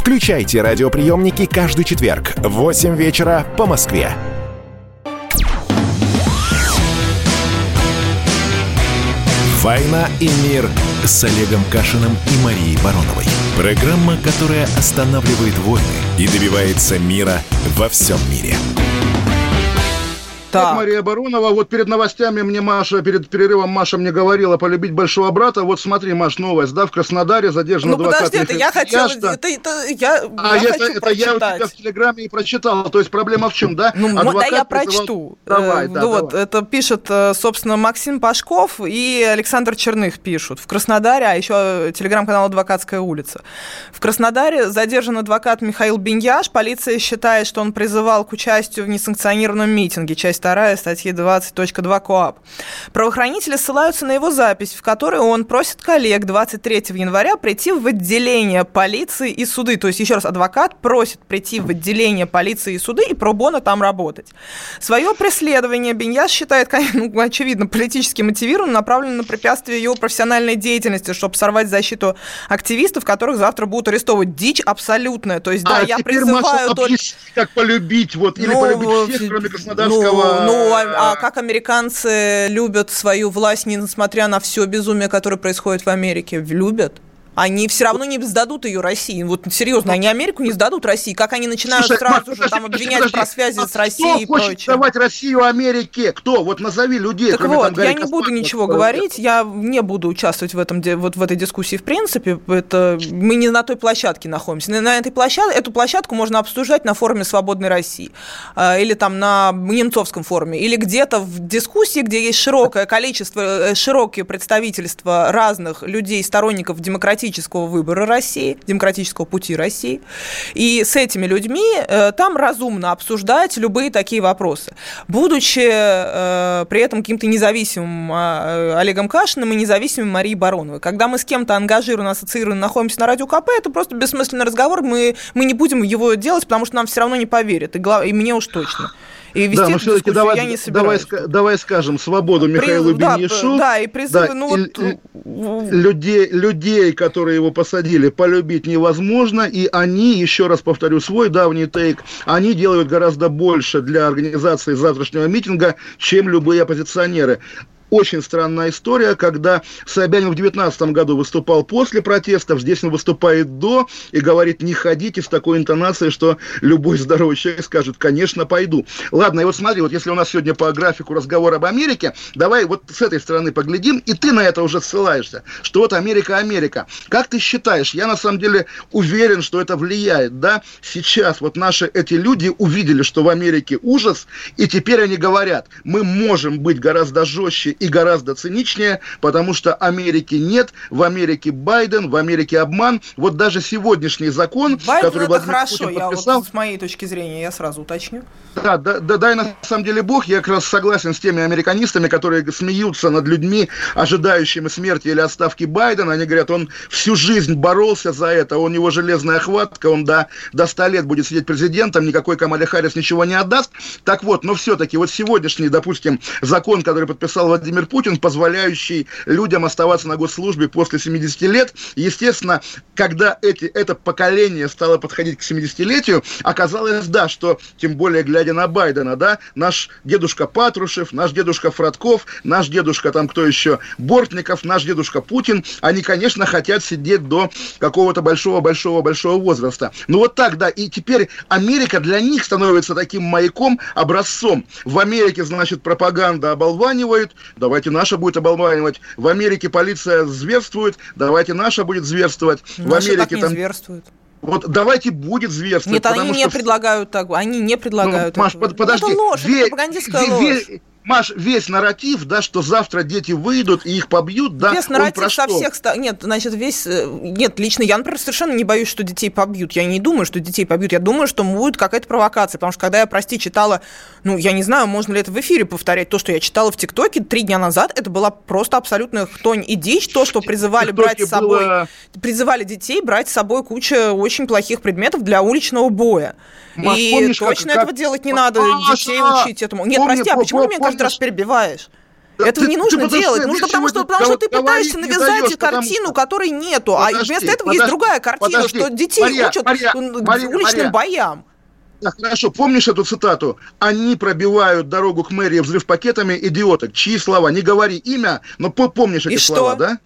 Включайте радиоприемники каждый четверг в 8 вечера по Москве. «Война и мир» с Олегом Кашиным и Марией Бароновой. Программа, которая останавливает войны и добивается мира во всем мире. Так. Мария Баронова. Вот перед новостями мне Маша, перед перерывом Маша мне говорила полюбить большого брата. Вот смотри, Маш, новость, да, в Краснодаре задержан ну, подожди, это я хотела, это, это я, а я это, это я у тебя в Телеграме и прочитал. То есть проблема в чем, да? Ну, Адвокат да я прочту. Давай, да, вот, давай. это пишет, э, собственно, Максим Пашков и Александр Черных пишут. В Краснодаре, а еще телеграм-канал «Адвокатская улица». В Краснодаре задержан адвокат Михаил Беньяш. Полиция считает, что он призывал к участию в несанкционированном митинге. Часть часть 2 статьи 20.2 КОАП. Правоохранители ссылаются на его запись, в которой он просит коллег 23 января прийти в отделение полиции и суды. То есть, еще раз, адвокат просит прийти в отделение полиции и суды и пробона там работать. Свое преследование Беньяс считает, ну, очевидно, политически мотивированным, направленным на препятствие его профессиональной деятельности, чтобы сорвать защиту активистов, которых завтра будут арестовывать. Дичь абсолютная. То есть, да, а я призываю... Только... как полюбить, вот, или Ну, полюбить всех, кроме Краснодарского... Ну, ну, а, а как американцы любят свою власть, несмотря на все безумие, которое происходит в Америке? Любят. Они все равно не сдадут ее России. Вот серьезно, они Америку не сдадут России. Как они начинают Слушай, сразу Маш, же подожди, там обвинять подожди. про связи А с Россией и Кто хочет прочее? давать Россию Америке? Кто? Вот назови людей, Так вот, там я не буду ничего говорить, я не буду участвовать в, этом, вот в этой дискуссии в принципе. Это, мы не на той площадке находимся. На, на этой площадке, эту площадку можно обсуждать на форуме «Свободной России» а, или там на Немцовском форуме, или где-то в дискуссии, где есть широкое количество, э, широкие представительства разных людей, сторонников демократического выбора России, демократического пути России. И с этими людьми э, там разумно обсуждать любые такие вопросы. Будучи э, при этом каким-то независимым э, Олегом Кашиным и независимым Марией Бароновой. Когда мы с кем-то ангажированно, ассоциированно находимся на радио КП, это просто бессмысленный разговор, мы, мы не будем его делать, потому что нам все равно не поверят, и, глав- и мне уж точно. И вести Да, все-таки дискуссию давай, я не давай, собираюсь. ска- давай скажем свободу Михаилу Приз- да, Бенишу. да, и призывы, Да, ну вот, и людей, людей, которые его посадили, полюбить невозможно, и они, еще раз повторю свой давний тейк, они делают гораздо больше для организации завтрашнего митинга, чем любые оппозиционеры. Очень странная история, когда Собянин в 2019 году выступал после протестов, здесь он выступает до и говорит, не ходите с такой интонацией, что любой здоровый человек скажет, конечно, пойду. Ладно, и вот смотри, вот если у нас сегодня по графику разговор об Америке, давай вот с этой стороны поглядим, и ты на это уже ссылаешься, что вот Америка, Америка. Как ты считаешь, я на самом деле уверен, что это влияет, да? Сейчас вот наши эти люди увидели, что в Америке ужас, и теперь они говорят, мы можем быть гораздо жестче и гораздо циничнее, потому что Америки нет, в Америке Байден, в Америке обман. Вот даже сегодняшний закон, Байден который это Владимир хорошо, Путин я подписал, вот с моей точки зрения, я сразу уточню. да, да, да, дай на самом деле бог, я как раз согласен с теми американистами, которые смеются над людьми, ожидающими смерти или отставки Байдена. Они говорят, он всю жизнь боролся за это, у него железная хватка, он до, до 100 лет будет сидеть президентом, никакой Камаля Харрис ничего не отдаст. Так вот, но все-таки вот сегодняшний, допустим, закон, который подписал Владимир Путин, позволяющий людям оставаться на госслужбе после 70 лет, естественно, когда эти, это поколение стало подходить к 70-летию, оказалось, да, что, тем более, глядя на Байдена, да, наш дедушка Патрушев, наш дедушка Фродков, наш дедушка там кто еще, Бортников, наш дедушка Путин, они, конечно, хотят сидеть до какого-то большого-большого-большого возраста. Ну вот так, да, и теперь Америка для них становится таким маяком, образцом. В Америке, значит, пропаганда оболванивает, давайте наша будет оболванивать. В Америке полиция зверствует, давайте наша будет зверствовать. В Наши так Америке не там... зверствуют. Вот давайте будет зверствовать. Нет, они не что предлагают так, они не предлагают ну, Маш, под- подожди. Это ложь, Ве- это пропагандистская ве- ложь. ве- Маш, весь нарратив, да, что завтра дети выйдут и их побьют, да, Весь нарратив со всех сторон. Нет, значит, весь... э, Нет, лично я, например, совершенно не боюсь, что детей побьют. Я не думаю, что детей побьют. Я думаю, что будет какая-то провокация. Потому что когда я, прости, читала... Ну, я не знаю, можно ли это в эфире повторять. То, что я читала в ТикТоке три дня назад, это была просто абсолютная хтонь и дичь. То, что призывали брать с собой... было- Призывали детей брать с собой кучу очень плохих предметов для уличного боя. Маш, и помнишь, как- точно как- этого делать не надо. Маша, Детей учить этому. Нет, помни, прости, а по- почему меня каждый раз перебиваешь? Этого ты- не ты нужно подожди, делать. ты Нужно, потому что, потому что ты пытаешься навязать потому картину, что- которой нету. а Подожди, вместо этого подожди, есть другая картина, подожди. что детей Мария, учат Мария, м, Мария, уличным Мария. боям. Да, хорошо, помнишь эту цитату? Они пробивают дорогу к мэрии взрыв пакетами идиоток. Чьи слова? Не говори имя, но по- помнишь эти И слова, что? да?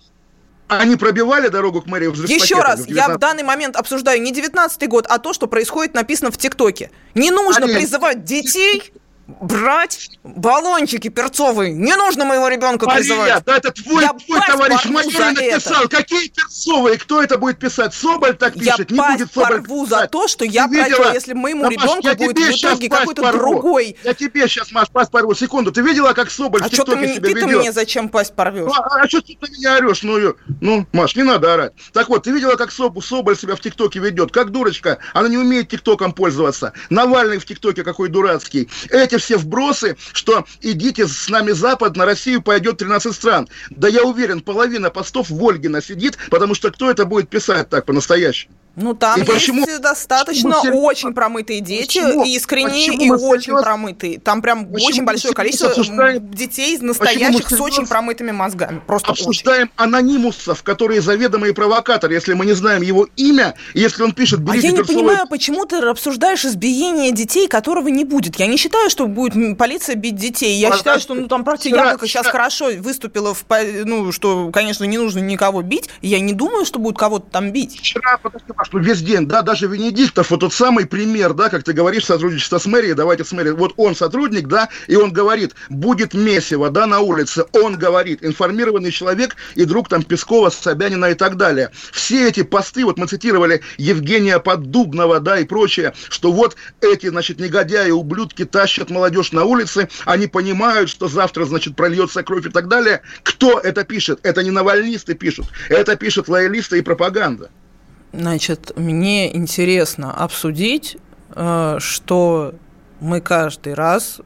Они пробивали дорогу к мэрии взрыв Еще раз, в я в 19 данный момент обсуждаю не 19 год, а то, что происходит написано в ТикТоке. Не нужно Мария, призывать детей брать баллончики перцовые. Не нужно моего ребенка Мария, призывать. да это твой, Я твой товарищ майор за написал. это. Какие перцовые? Кто это будет писать? Соболь так Я пишет. Не пасть будет Соболь порву за писать. то, что Ты я прочла, если моему Да, ребенку я будет в итоге какой-то другой. Я тебе сейчас, Маш, пасть порву. Секунду. Ты видела, как Соболь А в ты, ТикТоке себя ты ведет? мне зачем пасть порвешь? Ну, а, а что ты на меня орешь? Ну, ну, Маш, не надо орать. Так вот, ты видела, как Соб- Соболь себя в ТикТоке ведет? Как дурочка. Она не умеет ТикТоком пользоваться. Навальный в ТикТоке какой дурацкий. Эти эти все вбросы, что идите с нами Запад, на Россию пойдет 13 стран. Да я уверен, половина постов Вольгина сидит, потому что кто это будет писать так по-настоящему? Ну, там и есть почему, достаточно почему очень промытые дети, почему, искренние почему и очень серьез... промытые. Там прям почему очень большое количество обсуждаем... детей настоящих с очень промытыми мозгами. Просто обсуждаем очень. анонимусов, которые заведомые провокаторы, если мы не знаем его имя, если он пишет «берите А я не понимаю, почему ты обсуждаешь избиение детей, которого не будет. Я не считаю, что будет полиция бить детей. Я а, считаю, что ну, там против Яблоко сейчас хорошо выступила, в, ну, что, конечно, не нужно никого бить. Я не думаю, что будет кого-то там бить. Вчера, подожди, что весь да, даже Венедиктов, вот тот самый пример, да, как ты говоришь, сотрудничество с мэрией, давайте с мэрией, вот он сотрудник, да, и он говорит, будет месиво, да, на улице, он говорит, информированный человек и друг там Пескова, Собянина и так далее. Все эти посты, вот мы цитировали Евгения Поддубного, да, и прочее, что вот эти, значит, негодяи, ублюдки тащат молодежь на улице, они понимают, что завтра, значит, прольется кровь и так далее. Кто это пишет? Это не навальнисты пишут, это пишут лоялисты и пропаганда. Значит, мне интересно обсудить, э, что мы каждый раз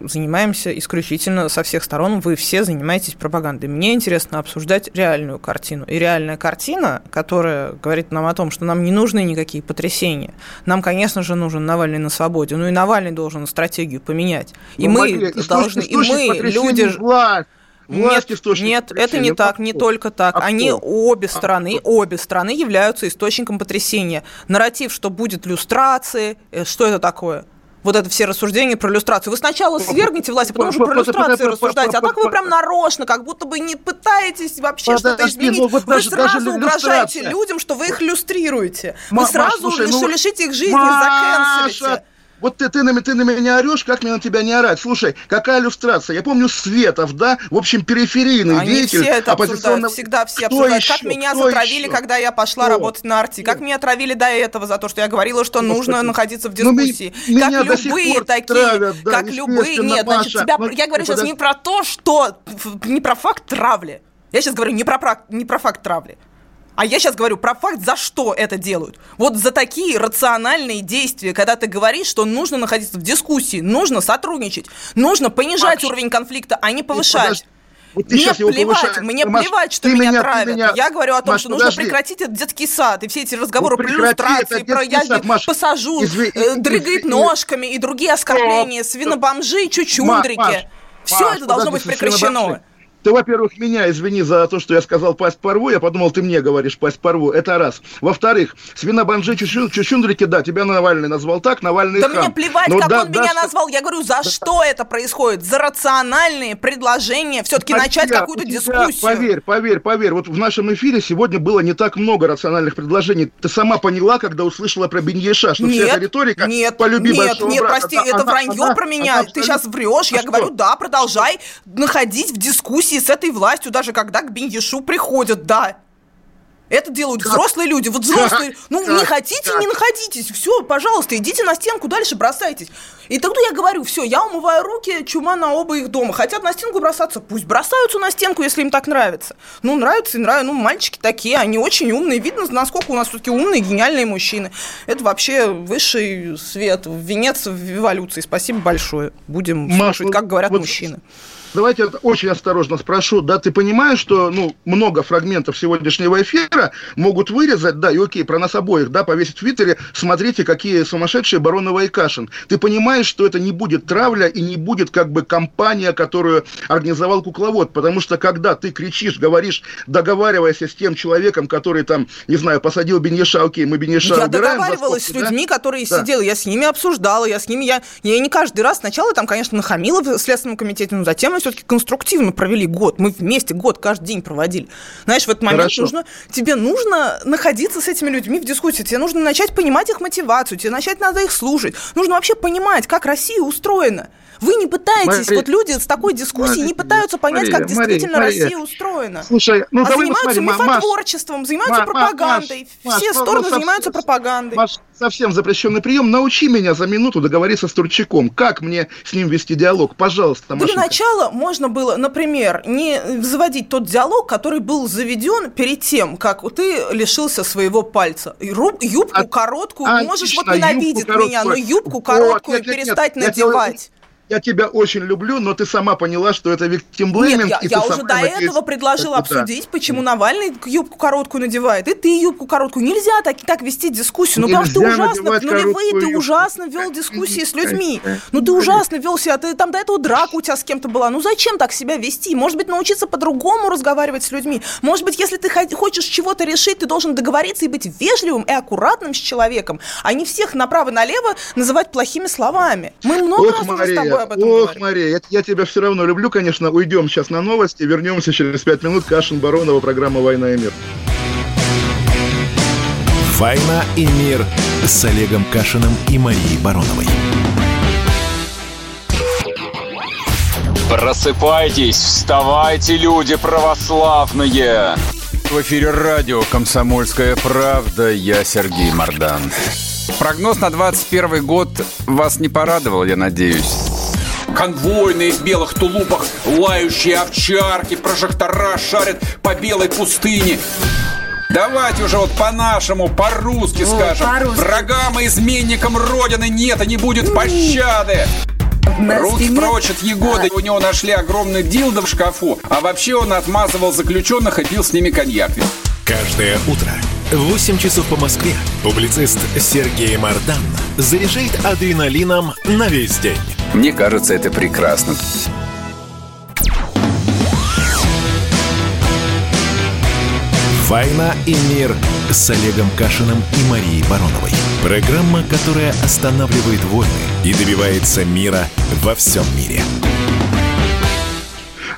занимаемся исключительно со всех сторон, вы все занимаетесь пропагандой. Мне интересно обсуждать реальную картину. И реальная картина, которая говорит нам о том, что нам не нужны никакие потрясения. Нам, конечно же, нужен Навальный на свободе. Ну и Навальный должен стратегию поменять. И ну, мы Мария, должны, и мы, люди... Власть Власть нет, нет, это не так, не только так. А Они кто? обе стороны, а обе стороны являются источником потрясения. Нарратив, что будет люстрация, э, что это такое? вот это все рассуждения про иллюстрацию. Вы сначала свергнете власть, а потом уже про иллюстрацию рассуждаете. А так вы прям нарочно, как будто бы не пытаетесь вообще что-то изменить. Ну, вот вы даже, сразу даже угрожаете людям, что вы их люстрируете. Вы сразу ну, лишите их жизни, заканцелите. Вот ты, ты, на, ты на меня орешь, как мне на тебя не орать? Слушай, какая иллюстрация? Я помню Светов, да? В общем, периферийный Они деятель. все это обсуждают, всегда все Кто обсуждают. Еще? Как меня Кто затравили, еще? когда я пошла Кто? работать на арте? Как меня отравили до этого за то, что я говорила, что Господи. нужно находиться в ну, дискуссии? Ну, как любые такие, травят, да, как любые... Нет, значит, тебя, ну, я говорю сейчас не про то, что... Не про факт травли. Я сейчас говорю не про, не про факт травли. А я сейчас говорю про факт, за что это делают. Вот за такие рациональные действия, когда ты говоришь, что нужно находиться в дискуссии, нужно сотрудничать, нужно понижать Маш, уровень конфликта, а не повышать. Вот мне плевать, мне Маш, плевать, что меня, меня травят. Меня... Я говорю о том, Маш, что нужно подожди. прекратить этот детский сад и все эти разговоры вот про иллюстрации, про я сад, Маш, посажу, изв... э, дрыгает ножками и другие оскорбления, свинобомжи, чучундрики. Маш, Маш, все Маш, это должно быть прекращено. Ты, во-первых, меня извини за то, что я сказал пасть порву. Я подумал, ты мне говоришь пасть порву. Это раз. Во-вторых, свинобанжи Чущун, Чущундрики, да, тебя Навальный назвал так, Навальный Да хам. мне плевать, Но как да, он да, меня да, назвал. Я говорю, за да. что это происходит? За рациональные предложения. Все-таки начать какую-то дискуссию. Поверь, поверь, поверь. Вот в нашем эфире сегодня было не так много рациональных предложений. Ты сама поняла, когда услышала про Беньеша, что нет, вся эта риторика нет, полюби нет, нет, брата, прости, она, это вранье она, про меня. Она, Ты сейчас врешь. А я что? говорю, да, продолжай находить в дискуссии дискуссии с этой властью, даже когда к Беньешу приходят, да. Это делают как? взрослые люди. Вот взрослые. Ну, как? не хотите, как? не находитесь. Все, пожалуйста, идите на стенку дальше, бросайтесь. И тогда я говорю, все, я умываю руки, чума на оба их дома. Хотят на стенку бросаться, пусть бросаются на стенку, если им так нравится. Ну, нравится и нравится. Ну, мальчики такие, они очень умные. Видно, насколько у нас все-таки умные, гениальные мужчины. Это вообще высший свет, венец в эволюции. Спасибо большое. Будем Маш, слушать, как говорят вот мужчины давайте очень осторожно спрошу, да, ты понимаешь, что, ну, много фрагментов сегодняшнего эфира могут вырезать, да, и окей, про нас обоих, да, повесить в Твиттере, смотрите, какие сумасшедшие Баронова и Кашин. Ты понимаешь, что это не будет травля и не будет, как бы, компания, которую организовал кукловод, потому что, когда ты кричишь, говоришь, договаривайся с тем человеком, который там, не знаю, посадил Бенеша, окей, мы Бенеша Я убираем договаривалась с людьми, да? которые да. сидели, я с ними обсуждала, я с ними, я, я не каждый раз, сначала там, конечно, нахамила в Следственном комитете, но затем все-таки конструктивно провели год. Мы вместе год каждый день проводили. Знаешь, в этот момент Хорошо. нужно, тебе нужно находиться с этими людьми в дискуссии. Тебе нужно начать понимать их мотивацию. Тебе начать надо их слушать. Нужно вообще понимать, как Россия устроена. Вы не пытаетесь, Мария, вот люди с такой дискуссией Мария, не пытаются понять, Мария, как действительно Мария, Россия устроена. Слушай, ну а давай занимаются посмотрим, мифотворчеством, Маш, занимаются Маш, пропагандой. Маш, Все Маш, стороны Маш, занимаются Маш, пропагандой. Маш, совсем запрещенный прием. Научи меня за минуту договориться с Турчаком. Как мне с ним вести диалог? Пожалуйста, Машенька. Для начала можно было, например, не заводить тот диалог, который был заведен перед тем, как ты лишился своего пальца. Юбку а, короткую, а, можешь вот ненавидеть меня, но юбку короткую вот, нет, нет, перестать нет, надевать. Я тебя очень люблю, но ты сама поняла, что это виктимблейминг. Нет, я, я уже до этого предложила обсудить, почему Навальный юбку короткую надевает, и ты юбку короткую. Нельзя так, так вести дискуссию. Ну, потому что ты ужасно, нулевые ты ужасно вел дискуссии с людьми. Ну, ты ужасно вел себя, ты там до этого драка у тебя с кем-то была. Ну, зачем так себя вести? Может быть, научиться по-другому разговаривать с людьми. Может быть, если ты хочешь чего-то решить, ты должен договориться и быть вежливым и аккуратным с человеком, а не всех направо-налево называть плохими словами. Мы много ох, раз Мария, с тобой об этом ох, говорим. Мария, я, я тебя все равно люблю, конечно. Уйдем сейчас на новости, вернемся через пять минут. Кашин Баронова, программа «Война и мир». «Война и мир» с Олегом Кашиным и Марией Бароновой. Просыпайтесь, вставайте, люди православные! В эфире радио «Комсомольская правда». Я Сергей Мордан. Прогноз на 21 год вас не порадовал, я надеюсь. Конвойные в белых тулупах, лающие овчарки, прожектора шарят по белой пустыне. Давайте уже вот по-нашему, по-русски скажем. По Врагам и изменникам Родины нет и не будет пощады. Руки прочь от Егоды. У него нашли огромный дилдо в шкафу. А вообще он отмазывал заключенных и пил с ними коньяк. Каждое утро в 8 часов по Москве публицист Сергей Мардан заряжает адреналином на весь день. Мне кажется, это прекрасно. «Война и мир» с Олегом Кашиным и Марией Бароновой. Программа, которая останавливает войны и добивается мира во всем мире.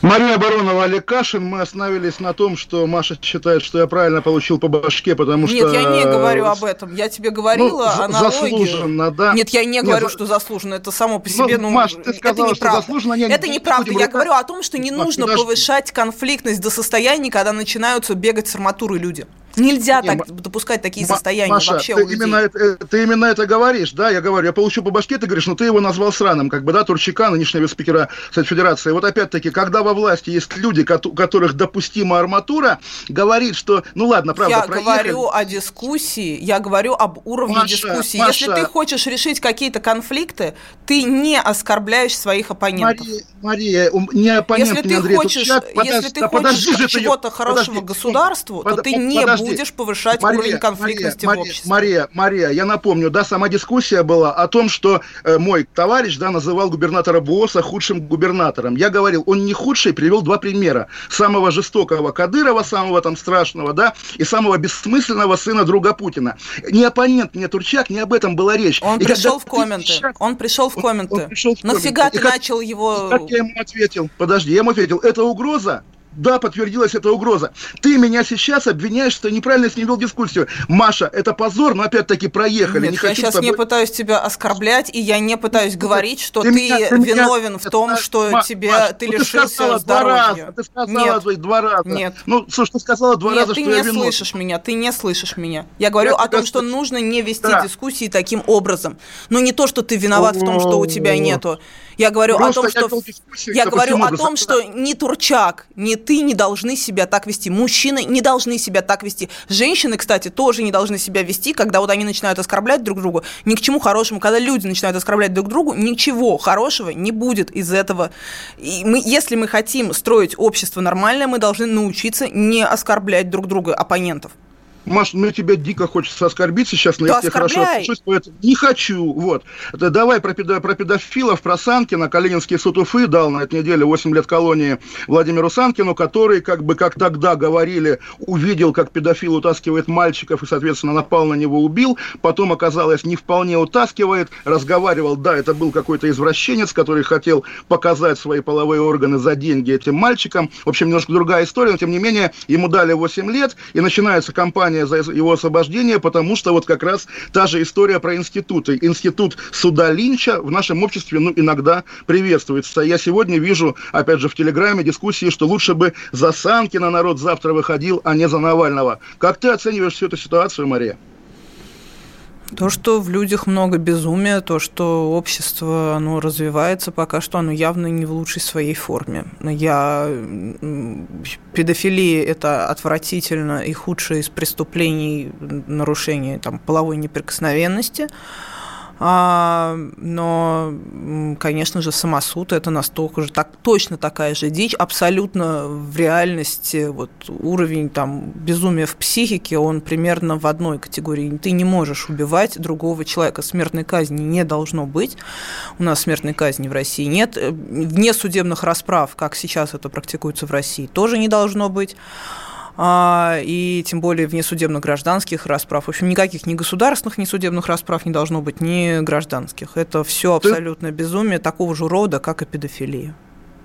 Мария Баронова, Олег Кашин. Мы остановились на том, что Маша считает, что я правильно получил по башке, потому Нет, что... Нет, я не говорю об этом. Я тебе говорила ну, аналогию. Заслуженно, да. Нет, я не говорю, Нет, что заслуженно. Это само по себе, ну, ну Маш, ты сказала, это неправда. Что заслуженно, не, это неправда. Я говорю о том, что не Маш, нужно подожди. повышать конфликтность до состояния, когда начинаются бегать с арматурой люди. Нельзя не, так допускать такие состояния Маша, вообще ты у людей. Именно это, ты именно это говоришь, да? Я говорю, я получу по башке, ты говоришь, но ты его назвал сраным, как бы, да, Турчака, нынешнего спикера Совет Федерации. Вот опять-таки, когда во власти есть люди, у которых допустима арматура, говорит, что, ну ладно, правда, Я проехали. говорю о дискуссии, я говорю об уровне Маша, дискуссии. Маша, Если ты хочешь решить какие-то конфликты, ты не оскорбляешь своих оппонентов. Мария, Мария не оппонент, если ты Андрей хочешь, Турчак, если ты хочешь чего-то хорошего подожди, государству, под, то ты не подожди. Будешь повышать Мария, уровень конфликтности Мария, в обществе. Мария, Мария, я напомню, да, сама дискуссия была о том, что э, мой товарищ, да, называл губернатора Буоса худшим губернатором. Я говорил, он не худший, привел два примера. Самого жестокого Кадырова, самого там страшного, да, и самого бессмысленного сына друга Путина. Ни оппонент, ни Турчак, не об этом была речь. Он и пришел в комменты. Сейчас... Он пришел в комменты. Он, он пришел в Нафига комменты. ты и начал его... Как я ему ответил? Подожди, я ему ответил, это угроза? Да, подтвердилась эта угроза. Ты меня сейчас обвиняешь, что неправильно с ним вел дискуссию. Маша, это позор, но опять-таки проехали. Нет, не я сейчас тобой... не пытаюсь тебя оскорблять, и я не пытаюсь говорить, что ты, ты, меня, виновен меня... в том, что Ма, тебе Маш, ты лишился ты здоровья. Два раза, ты сказала Нет. два раза. Нет. Ну, слушай, ты сказала два Нет, раза, ты что не я виновен. слышишь меня, ты не слышишь меня. Я говорю я о том, что нужно не вести да. дискуссии таким образом. Но не то, что ты виноват в том, что у тебя нету. Я говорю Просто о том, что я говорю о том, что ни Турчак, ни ты не должны себя так вести. Мужчины не должны себя так вести. Женщины, кстати, тоже не должны себя вести, когда вот они начинают оскорблять друг друга. Ни к чему хорошему. Когда люди начинают оскорблять друг другу, ничего хорошего не будет из этого. И мы, если мы хотим строить общество нормальное, мы должны научиться не оскорблять друг друга, оппонентов. Маш, мне тебя дико хочется оскорбить сейчас, но да я тебе хорошо отношусь, поэтому не хочу. Вот. Это давай про, педо, про педофилов, про Санкина. Калининский суд Уфы дал на этой неделе 8 лет колонии Владимиру Санкину, который, как бы, как тогда говорили, увидел, как педофил утаскивает мальчиков и, соответственно, напал на него, убил. Потом оказалось, не вполне утаскивает, разговаривал, да, это был какой-то извращенец, который хотел показать свои половые органы за деньги этим мальчикам. В общем, немножко другая история, но, тем не менее, ему дали 8 лет, и начинается кампания за его освобождение, потому что вот как раз та же история про институты. Институт суда Линча в нашем обществе ну, иногда приветствуется. Я сегодня вижу, опять же, в Телеграме дискуссии, что лучше бы за Санкина народ завтра выходил, а не за Навального. Как ты оцениваешь всю эту ситуацию, Мария? То, что в людях много безумия, то, что общество оно развивается, пока что оно явно не в лучшей своей форме. Я... Педофилия – это отвратительно и худшее из преступлений нарушения там, половой неприкосновенности. А, но, конечно же, самосуд это настолько же так, точно такая же дичь, абсолютно в реальности вот уровень там безумия в психике, он примерно в одной категории. Ты не можешь убивать другого человека. Смертной казни не должно быть. У нас смертной казни в России нет. Вне судебных расправ, как сейчас это практикуется в России, тоже не должно быть. А, и тем более внесудебных гражданских расправ. В общем, никаких ни государственных, ни судебных расправ не должно быть, ни гражданских. Это все абсолютно безумие такого же рода, как и педофилия.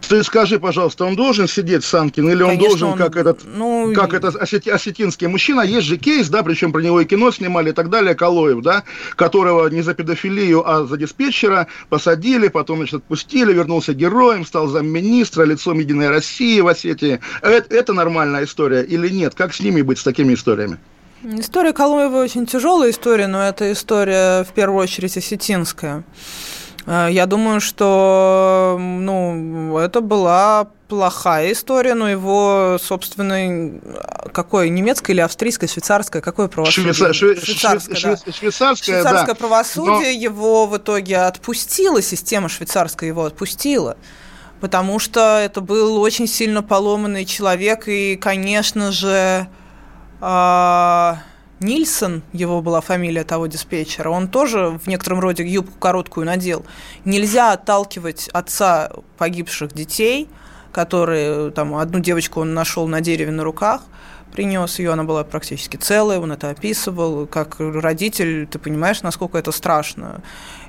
Ты скажи, пожалуйста, он должен сидеть Санкин или он Конечно, должен, он, как этот, ну, как этот осети, осетинский мужчина, есть же кейс, да, причем про него и кино снимали и так далее, Калоев, да, которого не за педофилию, а за диспетчера посадили, потом, значит, отпустили, вернулся героем, стал замминистра, лицом Единой России в Осетии. Это, это нормальная история или нет? Как с ними быть, с такими историями? История Калоева очень тяжелая история, но это история, в первую очередь, осетинская. Э, я думаю, что ну, это была плохая история, но его, собственно, какое, немецкое или австрийское, швейцарское, какое правосудие? Швейцар, шве, швейцарское, шве, да. швейцарское, швейцарское да. правосудие но... его в итоге отпустило, система швейцарская его отпустила, потому что это был очень сильно поломанный человек, и, конечно же, э Нильсон, его была фамилия того диспетчера, он тоже в некотором роде юбку короткую надел. Нельзя отталкивать отца погибших детей, которые, там, одну девочку он нашел на дереве на руках, принес ее, она была практически целая, он это описывал, как родитель, ты понимаешь, насколько это страшно.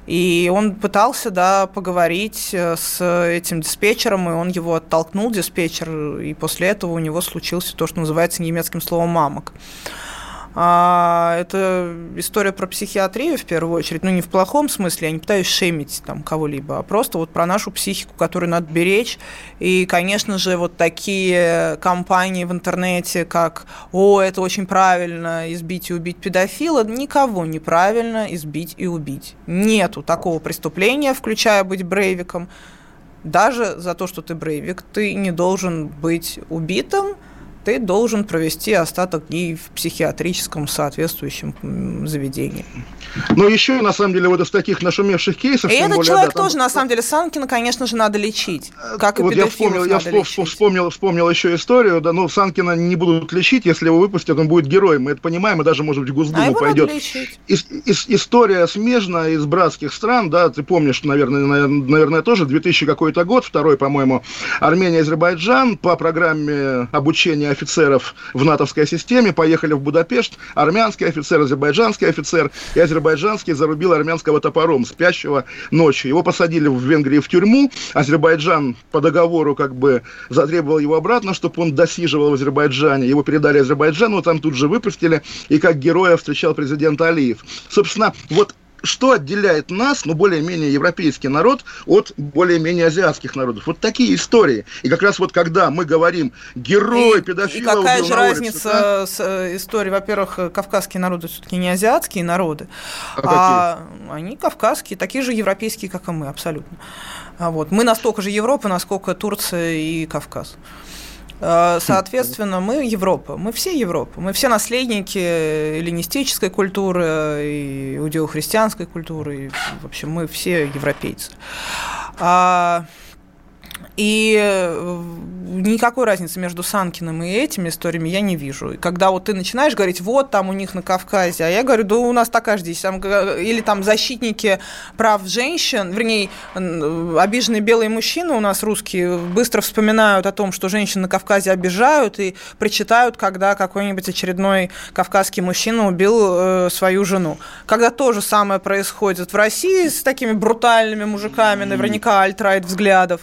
И он пытался, да, поговорить э, с этим диспетчером, и он его оттолкнул, диспетчер, и после этого у него случился то, что называется немецким словом «мамок». А, это история про психиатрию в первую очередь, ну не в плохом смысле, я не пытаюсь шемить там кого-либо, а просто вот про нашу психику, которую надо беречь. И, конечно же, вот такие компании в интернете, как «О, это очень правильно, избить и убить педофила», никого неправильно избить и убить. Нету такого преступления, включая быть брейвиком. Даже за то, что ты брейвик, ты не должен быть убитым – ты должен провести остаток дней в психиатрическом соответствующем заведении. Но еще, на самом деле, вот из таких нашумевших кейсов... И этот более, человек да, там... тоже, на самом деле, Санкина, конечно же, надо лечить. Как и вот я вспомнил, я вспомнил, вспомнил, вспомнил еще историю, да, ну, Санкина не будут лечить, если его выпустят, он будет героем, мы это понимаем, и даже, может быть, в Госдуму а пойдет. Ис, ис, история смежная из братских стран, да, ты помнишь, наверное, наверное, тоже, 2000 какой-то год, второй, по-моему, Армения, Азербайджан, по программе обучения офицеров в натовской системе, поехали в Будапешт, армянский офицер, азербайджанский офицер, и азербайджанский зарубил армянского топором, спящего ночью. Его посадили в Венгрии в тюрьму, Азербайджан по договору как бы затребовал его обратно, чтобы он досиживал в Азербайджане, его передали Азербайджану, там тут же выпустили, и как героя встречал президент Алиев. Собственно, вот что отделяет нас, ну, более-менее европейский народ, от более-менее азиатских народов? Вот такие истории. И как раз вот когда мы говорим герой, и, педофил... И какая же разница да? с э, историей? Во-первых, кавказские народы все-таки не азиатские народы, а, а они кавказские, такие же европейские, как и мы, абсолютно. А вот. Мы настолько же Европа, насколько Турция и Кавказ. Э, соответственно, мы Европа, мы все Европа, мы все наследники эллинистической культуры, и иудео-христианской культуры, и, в общем, мы все европейцы. А, и э, никакой разницы между Санкиным и этими историями я не вижу. И когда вот ты начинаешь говорить, вот там у них на Кавказе, а я говорю, да у нас такая же здесь. Там, или там защитники прав женщин, вернее, обиженные белые мужчины у нас русские быстро вспоминают о том, что женщин на Кавказе обижают и причитают, когда какой-нибудь очередной кавказский мужчина убил э, свою жену. Когда то же самое происходит в России с такими брутальными мужиками, наверняка альтрайт взглядов,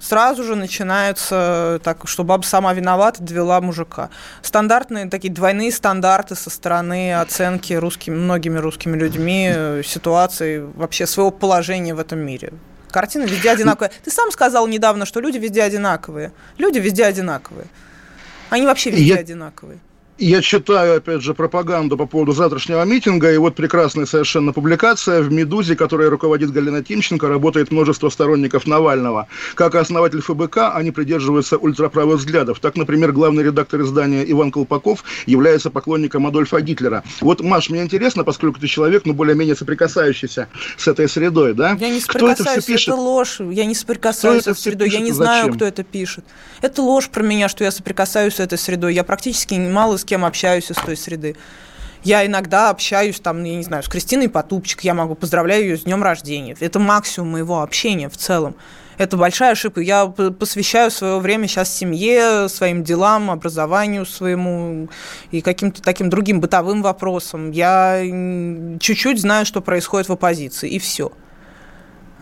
сразу же начинаются так, что баба сама виновата, довела мужика. Стандартные такие двойные стандарты со стороны оценки русскими, многими русскими людьми э, ситуации, вообще своего положения в этом мире. Картина везде одинаковая. Ты сам сказал недавно, что люди везде одинаковые. Люди везде одинаковые. Они вообще везде Я... одинаковые. Я читаю, опять же, пропаганду по поводу завтрашнего митинга, и вот прекрасная совершенно публикация в «Медузе», которой руководит Галина Тимченко, работает множество сторонников Навального. Как основатель ФБК, они придерживаются ультраправых взглядов. Так, например, главный редактор издания Иван Колпаков является поклонником Адольфа Гитлера. Вот, Маш, мне интересно, поскольку ты человек, ну, более-менее соприкасающийся с этой средой, да? Я не соприкасаюсь, это, это ложь. Я не соприкасаюсь с этой средой, я не Зачем? знаю, кто это пишет. Это ложь про меня, что я соприкасаюсь с этой средой. Я практически мало с кем общаюсь из той среды. Я иногда общаюсь, там, я не знаю, с Кристиной Потупчик, я могу поздравляю ее с днем рождения. Это максимум моего общения в целом. Это большая ошибка. Я посвящаю свое время сейчас семье, своим делам, образованию своему и каким-то таким другим бытовым вопросам. Я чуть-чуть знаю, что происходит в оппозиции, и все.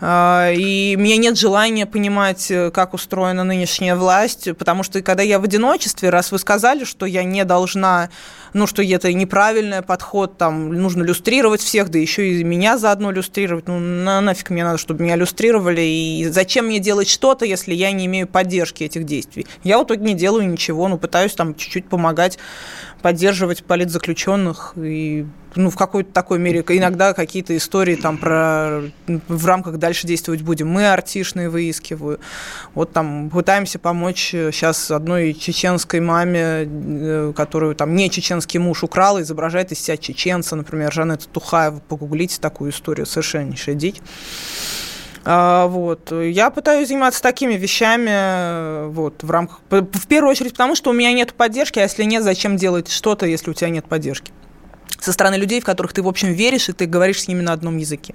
А, и мне нет желания понимать, э, как устроена нынешняя власть, потому что когда я в одиночестве, раз вы сказали, что я не должна, ну, что это неправильный подход, там, нужно люстрировать всех, да еще и меня заодно люстрировать, ну, на, нафиг мне надо, чтобы меня люстрировали, и зачем мне делать что-то, если я не имею поддержки этих действий? Я в итоге не делаю ничего, ну, пытаюсь там чуть-чуть помогать поддерживать политзаключенных и ну, в какой-то такой мере, иногда какие-то истории там про в рамках дальше действовать будем. Мы артишные выискиваю. Вот там пытаемся помочь сейчас одной чеченской маме, э, которую там не чеченский муж украл, изображает из себя чеченца, например, Жанетта Тухаева. Погуглите такую историю, совершеннейшая дичь. А, вот. Я пытаюсь заниматься такими вещами вот, в рамках... В первую очередь потому, что у меня нет поддержки, а если нет, зачем делать что-то, если у тебя нет поддержки? Со стороны людей, в которых ты, в общем, веришь, и ты говоришь с ними на одном языке.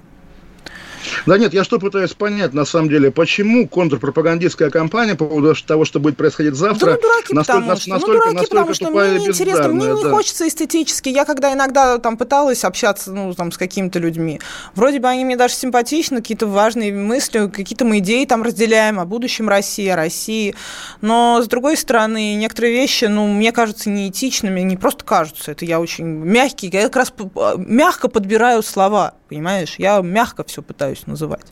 Да нет, я что пытаюсь понять, на самом деле, почему контрпропагандистская кампания по поводу того, что будет происходить завтра, да, ну, дураки, настолько, потому что, ну, настолько, ну, дураки, потому что мне не интересно, мне не да. хочется эстетически. Я когда иногда там пыталась общаться, ну, там, с какими-то людьми, вроде бы они мне даже симпатичны, какие-то важные мысли, какие-то мы идеи там разделяем о будущем России, о России, но, с другой стороны, некоторые вещи, ну, мне кажутся неэтичными, не просто кажутся, это я очень мягкий, я как раз мягко подбираю слова, понимаешь, я мягко все пытаюсь называть.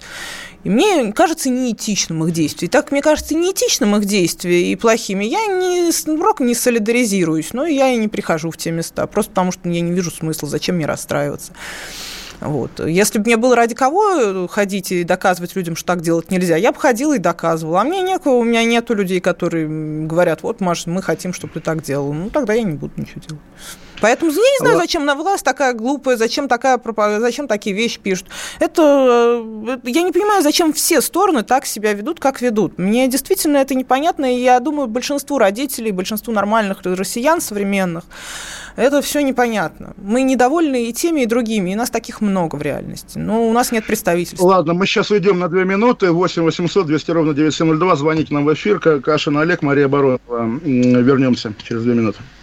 И мне кажется неэтичным их действия. И так мне кажется неэтичным их действия и плохими, я не, с рок не солидаризируюсь, но я и не прихожу в те места, просто потому что я не вижу смысла, зачем мне расстраиваться. Вот. Если бы мне было ради кого ходить и доказывать людям, что так делать нельзя, я бы ходила и доказывала. А мне некого, у меня нету людей, которые говорят, вот, Маша, мы хотим, чтобы ты так делал. Ну, тогда я не буду ничего делать. Поэтому я не знаю, зачем на власть такая глупая, зачем, такая, зачем такие вещи пишут. Это, э, я не понимаю, зачем все стороны так себя ведут, как ведут. Мне действительно это непонятно, и я думаю, большинству родителей, большинству нормальных россиян современных, это все непонятно. Мы недовольны и теми, и другими, и нас таких много в реальности. Но у нас нет представительства. Ладно, мы сейчас уйдем на две минуты. 8 800 200 ровно 9702. Звоните нам в эфир. Кашин Олег, Мария Баронова. Вернемся через две минуты.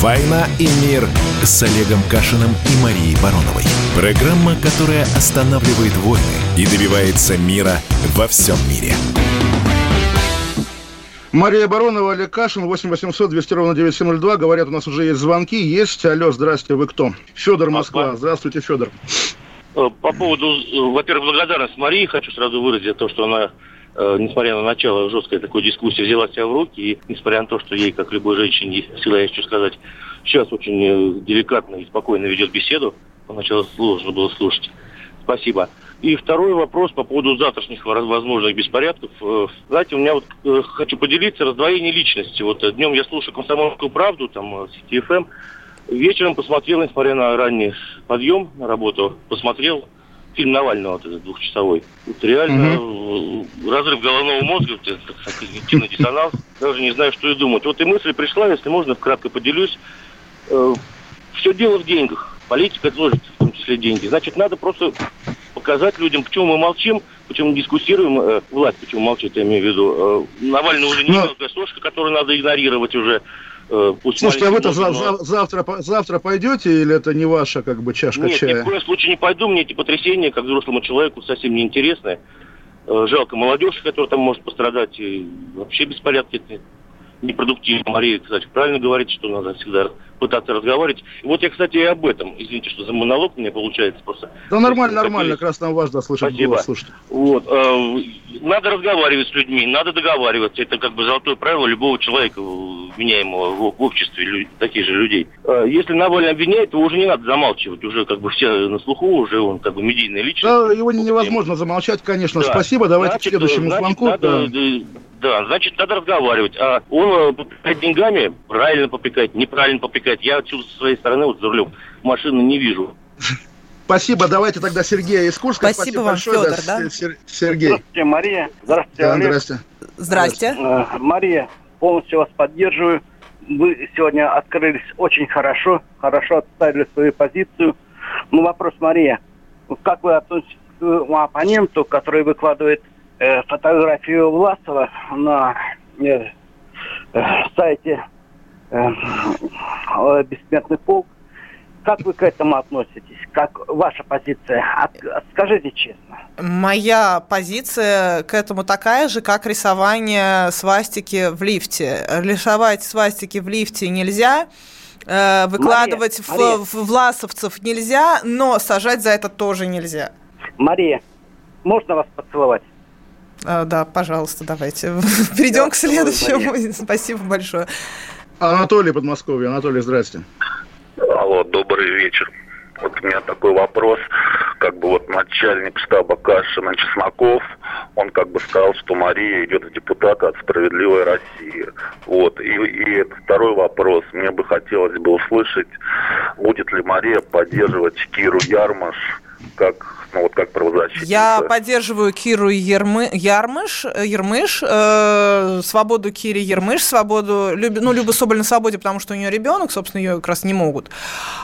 «Война и мир» с Олегом Кашиным и Марией Бароновой. Программа, которая останавливает войны и добивается мира во всем мире. Мария Баронова, Олег Кашин, 8 800 200 ровно 9702. Говорят, у нас уже есть звонки. Есть. Алло, здравствуйте, вы кто? Федор, Москва. Здравствуйте, Федор. Э, по поводу, э, во-первых, благодарность Марии. Хочу сразу выразить то, что она несмотря на начало жесткой такой дискуссии, взяла себя в руки, и несмотря на то, что ей, как любой женщине, всегда есть что сказать, сейчас очень деликатно и спокойно ведет беседу. Поначалу сложно было слушать. Спасибо. И второй вопрос по поводу завтрашних возможных беспорядков. Э, знаете, у меня вот э, хочу поделиться раздвоение личности. Вот э, днем я слушаю «Комсомольскую правду», там, CTFM, Вечером посмотрел, несмотря на ранний подъем на работу, посмотрел фильм Навального, вот этот двухчасовой. Вот реально угу. разрыв головного мозга, когнитивный диссонанс, даже не знаю, что и думать. Вот и мысль пришла, если можно, вкратце поделюсь. Э, все дело в деньгах. Политика тоже в том числе деньги. Значит, надо просто показать людям, почему мы молчим, почему дискуссируем, э, власть почему молчит, я имею в виду. Э, Навальный уже не Но... мелкая сошка, которую надо игнорировать уже. Э, пусть Слушайте, а вы-то за, за, завтра, завтра пойдете или это не ваша как бы чашка Нет, чая? Нет, ни в коем случае не пойду. Мне эти потрясения, как взрослому человеку, совсем не интересны. Э, жалко молодежь, которая там может пострадать. И вообще беспорядки непродуктивно. Мария, кстати, правильно говорит, что надо всегда пытаться разговаривать. И вот я, кстати, и об этом. Извините, что за монолог мне получается просто. Да нормально, нормально, как раз нам важно слышать Спасибо. голос, слушайте. Вот. Э, надо разговаривать с людьми, надо договариваться. Это как бы золотое правило любого человека, вменяемого в, обществе, таких же людей. Э, если Навальный обвиняет, то уже не надо замалчивать. Уже как бы все на слуху, уже он как бы медийная личность. Да, его невозможно замолчать, конечно. Да. Спасибо, давайте значит, к следующему значит, звонку. Надо, да. Да, значит, надо разговаривать. А он э, попекает деньгами, правильно попекает, неправильно попекает. Я отсюда со своей стороны вот за рулем машины не вижу. Спасибо, давайте тогда Сергея из Курска. Спасибо, Спасибо вам, большое, Федор, да? Сергей. Здравствуйте, Мария. Здравствуйте, да, Олег. Здрасте. Здрасте. Э, Мария, полностью вас поддерживаю. Вы сегодня открылись очень хорошо, хорошо отставили свою позицию. Ну, вопрос, Мария, как вы относитесь к оппоненту, который выкладывает э, фотографию Власова на э, э, сайте э, «Бессмертный полк», как вы к этому относитесь? Как ваша позиция? От, скажите честно. Моя позиция к этому такая же, как рисование свастики в лифте. Рисовать свастики в лифте нельзя, э, выкладывать Мария, в, Мария. власовцев нельзя, но сажать за это тоже нельзя. Мария, можно вас поцеловать? А, да, пожалуйста, давайте. *laughs* Перейдем к следующему. *laughs* Спасибо большое. Анатолий Подмосковье. Анатолий, здрасте. Алло, добрый вечер. Вот у меня такой вопрос, как бы вот начальник штаба Кашина Чесноков, он как бы сказал, что Мария идет в депутаты от «Справедливой России». Вот. И, и второй вопрос. Мне бы хотелось бы услышать, будет ли Мария поддерживать Киру Ярмаш как ну, вот как правозащитница. Я поддерживаю Киру Ермы, Ярмыш, Ермыш, э, свободу Кире Ермыш, свободу, ну, Люба Соболь на свободе, потому что у нее ребенок, собственно, ее как раз не могут.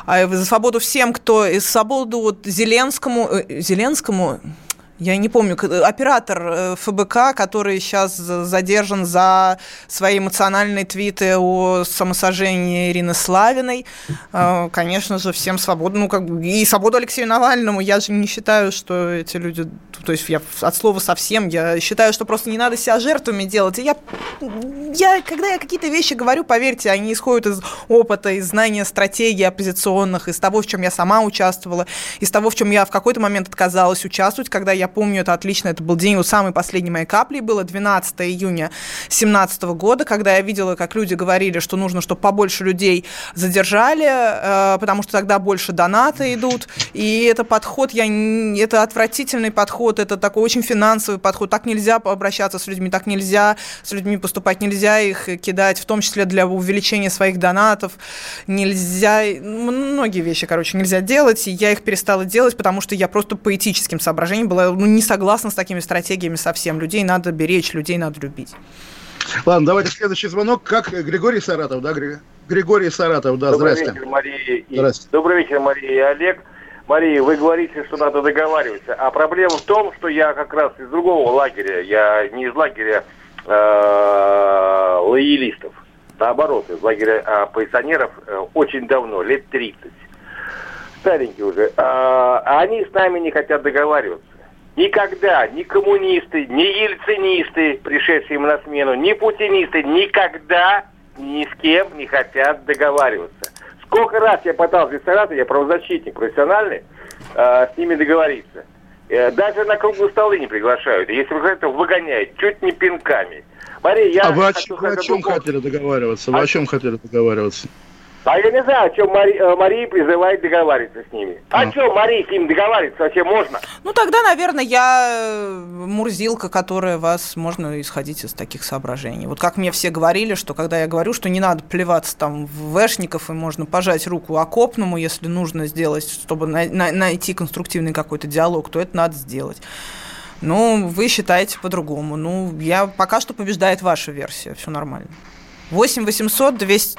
А за свободу всем, кто, и свободу вот Зеленскому, э, Зеленскому, я не помню, оператор э, ФБК, который сейчас задержан за свои эмоциональные твиты о самосожжении Ирины Славиной. Э, конечно же, всем свободу. Ну, как бы, и свободу Алексею Навальному. Я же не считаю, что эти люди... То есть я от слова совсем. Я считаю, что просто не надо себя жертвами делать. И я, я когда я какие-то вещи говорю, поверьте, они исходят из опыта, из знания стратегий оппозиционных, из того, в чем я сама участвовала, из того, в чем я в какой-то момент отказалась участвовать, когда я я помню это отлично, это был день вот самой последней моей капли, было 12 июня 2017 года, когда я видела, как люди говорили, что нужно, чтобы побольше людей задержали, э, потому что тогда больше доната идут, и это подход, я, это отвратительный подход, это такой очень финансовый подход, так нельзя обращаться с людьми, так нельзя с людьми поступать, нельзя их кидать, в том числе для увеличения своих донатов, нельзя, многие вещи, короче, нельзя делать, и я их перестала делать, потому что я просто по этическим соображениям была не согласна с такими стратегиями совсем. Людей надо беречь, людей надо любить. Ладно, давайте следующий звонок. Как Григорий Саратов, да, Григорий Саратов, да, Добрый здрасте. Вечер, Мария и... Здрасте. Добрый вечер, Мария и Олег. Мария, вы говорите, что надо договариваться. А проблема в том, что я как раз из другого лагеря, я не из лагеря э, лоялистов, наоборот, из лагеря э, пенсионеров э, очень давно, лет 30. Старенькие уже. А они с нами не хотят договариваться. Никогда ни коммунисты, ни ельцинисты, пришедшие им на смену, ни путинисты никогда ни с кем не хотят договариваться. Сколько раз я пытался в я правозащитник профессиональный, э, с ними договориться. Э, даже на круглые столы не приглашают. Если приглашают, то выгоняют, чуть не пинками. Мария, я а вы о, чем, вы о чем хотели договариваться? Вы а... о чем хотели договариваться? А я не знаю, о чем Мари, э, Мария призывает договариваться с ними. О А. чем Мария с ними договариваться вообще можно? Ну, тогда, наверное, я э, мурзилка, которая вас, можно исходить из таких соображений. Вот как мне все говорили, что когда я говорю, что не надо плеваться там в вэшников, и можно пожать руку окопному, если нужно сделать, чтобы на- на- найти конструктивный какой-то диалог, то это надо сделать. Ну, вы считаете по-другому. Ну, я пока что побеждает ваша версия, все нормально. 8 800 200...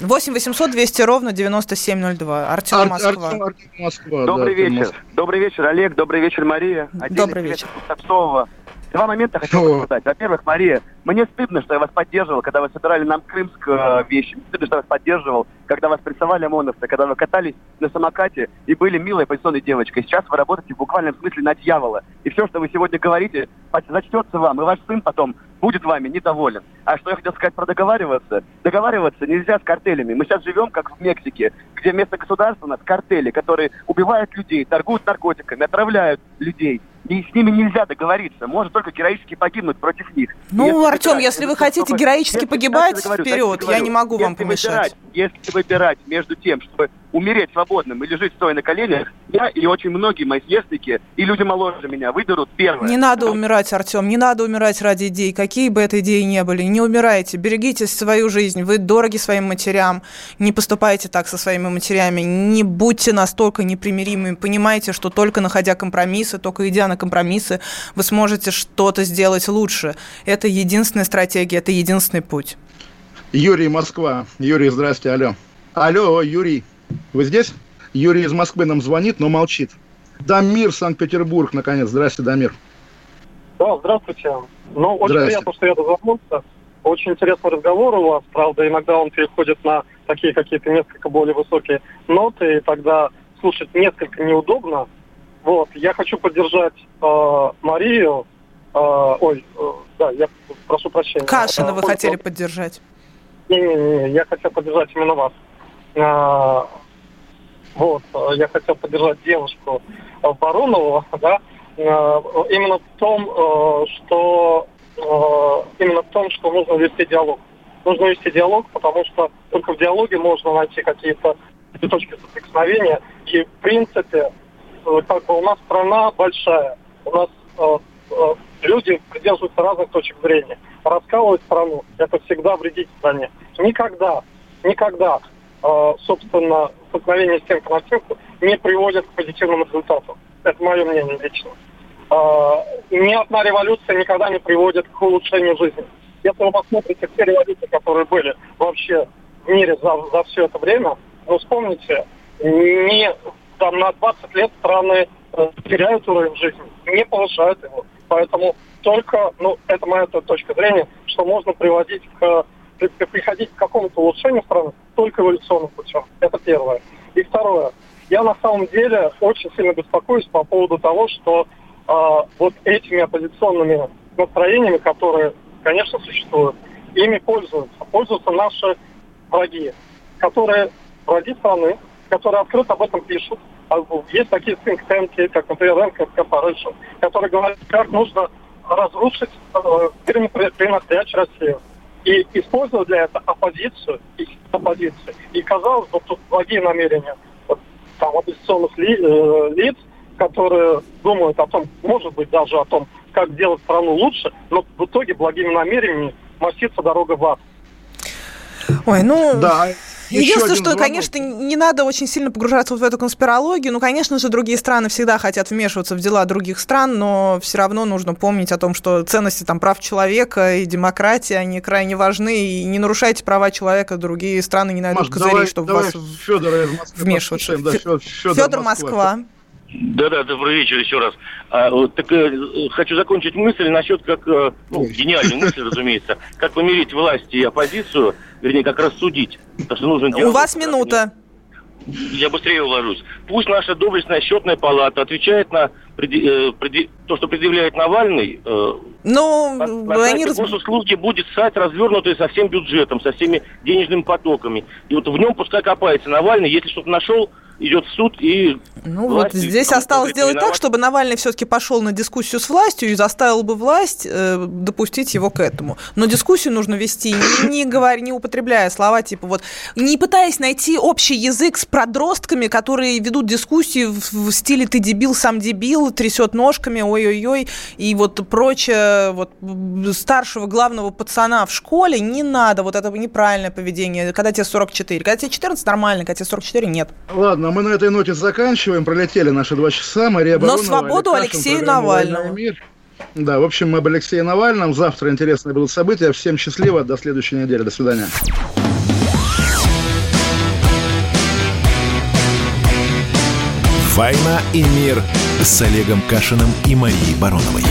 8 800 200 ровно 9702. Артем Ар- Москва. Артем- Артем Москва. Добрый да, вечер. Москва. Добрый вечер, Олег. Добрый вечер, Мария. Отдельный Добрый вечер. Купцового. Два момента хотел бы сказать. Во-первых, Мария, мне стыдно, что я вас поддерживал, когда вы собирали нам Крымск э, вещи. Стыдно, что я вас поддерживал, когда вас прессовали ОМОНовцы, когда вы катались на самокате и были милой позиционной девочкой. Сейчас вы работаете в буквальном смысле на дьявола. И все, что вы сегодня говорите, зачтется вам, и ваш сын потом будет вами недоволен. А что я хотел сказать про договариваться? Договариваться нельзя с картелями. Мы сейчас живем, как в Мексике, где вместо государства у нас картели, которые убивают людей, торгуют наркотиками, отравляют людей. И с ними нельзя договориться. Можно только героически погибнуть против них. Ну, Если Артем, выбирать если вы хотите чтобы- героически Если- погибать, говорю, вперед, я не могу вам помешать. выбирать- если выбирать между тем, чтобы умереть свободным или жить стоя на коленях, я и очень многие мои сверстники и люди моложе меня выберут первое. Не надо умирать, Артем, не надо умирать ради идей, какие бы это идеи ни были. Не умирайте, берегите свою жизнь, вы дороги своим матерям, не поступайте так со своими матерями, не будьте настолько непримиримыми, понимайте, что только находя компромиссы, только идя на компромиссы, вы сможете что-то сделать лучше. Это единственная стратегия, это единственный путь. Юрий, Москва. Юрий, здрасте, алло. Алло, Юрий, вы здесь? Юрий из Москвы нам звонит, но молчит. Дамир, Санкт-Петербург, наконец. Здрасте, Дамир. Да, здравствуйте. Ну, очень Здрасте. приятно, что я дозвонился. Очень интересный разговор у вас. Правда, иногда он переходит на такие какие-то несколько более высокие ноты, и тогда слушать несколько неудобно. Вот, я хочу поддержать э, Марию. э, ой, э, да, я прошу прощения. Кашина вы Э, хотели поддержать. Не-не-не, я хотел поддержать именно вас. А, вот, я хотел поддержать девушку Баронову, да, э, именно в том, э, что именно в том, что нужно вести диалог. Нужно вести диалог, потому что только в диалоге можно найти какие-то точки соприкосновения. И в принципе, как бы у нас страна большая, у нас э, э, люди придерживаются разных точек зрения. Раскалывать страну – это всегда вредить стране. Никогда, никогда, собственно, столкновение стенка на стенку не приводит к позитивным результатам. Это мое мнение лично. Э, ни одна революция никогда не приводит к улучшению жизни. Если вы посмотрите все революции, которые были вообще в мире за, за все это время, вы вспомните, не, там, на 20 лет страны э, теряют уровень жизни, не повышают его. Поэтому только, ну, это моя точка зрения, что можно приводить к, приходить к какому-то улучшению страны только эволюционным путем. Это первое. И второе. Я на самом деле очень сильно беспокоюсь по поводу того, что а, вот этими оппозиционными настроениями, которые, конечно, существуют, ими пользуются. Пользуются наши враги, которые враги страны, которые открыто об этом пишут. А Есть такие think как, например, Rankings Corporation, которые говорят, как нужно разрушить э, приносящую Россию. И использовать для этого оппозицию, и оппозицию. И казалось бы, тут благие намерения вот, там, оппозиционных ли- э, лиц, которые думают о том, может быть, даже о том, как сделать страну лучше, но в итоге благими намерениями мастится дорога в ад. Ой, ну... Да. Единственное, что, звонок. конечно, не надо очень сильно погружаться вот в эту конспирологию. Ну, конечно же, другие страны всегда хотят вмешиваться в дела других стран, но все равно нужно помнить о том, что ценности там, прав человека и демократии, они крайне важны, и не нарушайте права человека, другие страны не найдут Маш, козырей, давай, чтобы давай вас Федора из Москвы вмешиваться. Да, Фе- Фё- Фёдор, Федор Москва. Да-да, добрый вечер еще раз. А, вот, так э, хочу закончить мысль насчет как, э, ну, гениальную мысль, разумеется, как помирить власть и оппозицию, вернее, как рассудить. Потому что нужно У диалог. вас минута. Я быстрее уложусь. Пусть наша доблестная счетная палата отвечает на преди- э, преди- то, что предъявляет Навальный. э, Ну, на, на они раз- госуслуги будет сайт, развернутый со всем бюджетом, со всеми денежными потоками. И вот в нем пускай копается Навальный, если что-то нашел, идет в суд и... Ну вот здесь осталось сделать так, чтобы Навальный все-таки пошел на дискуссию с властью и заставил бы власть э, допустить его к этому. Но дискуссию нужно вести, не, не, говоря, не употребляя слова типа вот, не пытаясь найти общий язык с продростками, которые ведут дискуссии в, в стиле «ты дебил, сам дебил», трясет ножками, ой-ой-ой, и вот прочее, вот старшего главного пацана в школе не надо, вот это неправильное поведение, когда тебе 44. Когда тебе 14, нормально, когда тебе 44, нет. Ладно, мы на этой ноте заканчиваем. Пролетели наши два часа. Мария Баронова, Но свободу Олег Алексею Навальному. Да, в общем, об Алексее Навальном. Завтра интересные будут события. Всем счастливо. До следующей недели. До свидания. «Война и мир» с Олегом Кашиным и Марией Бароновой.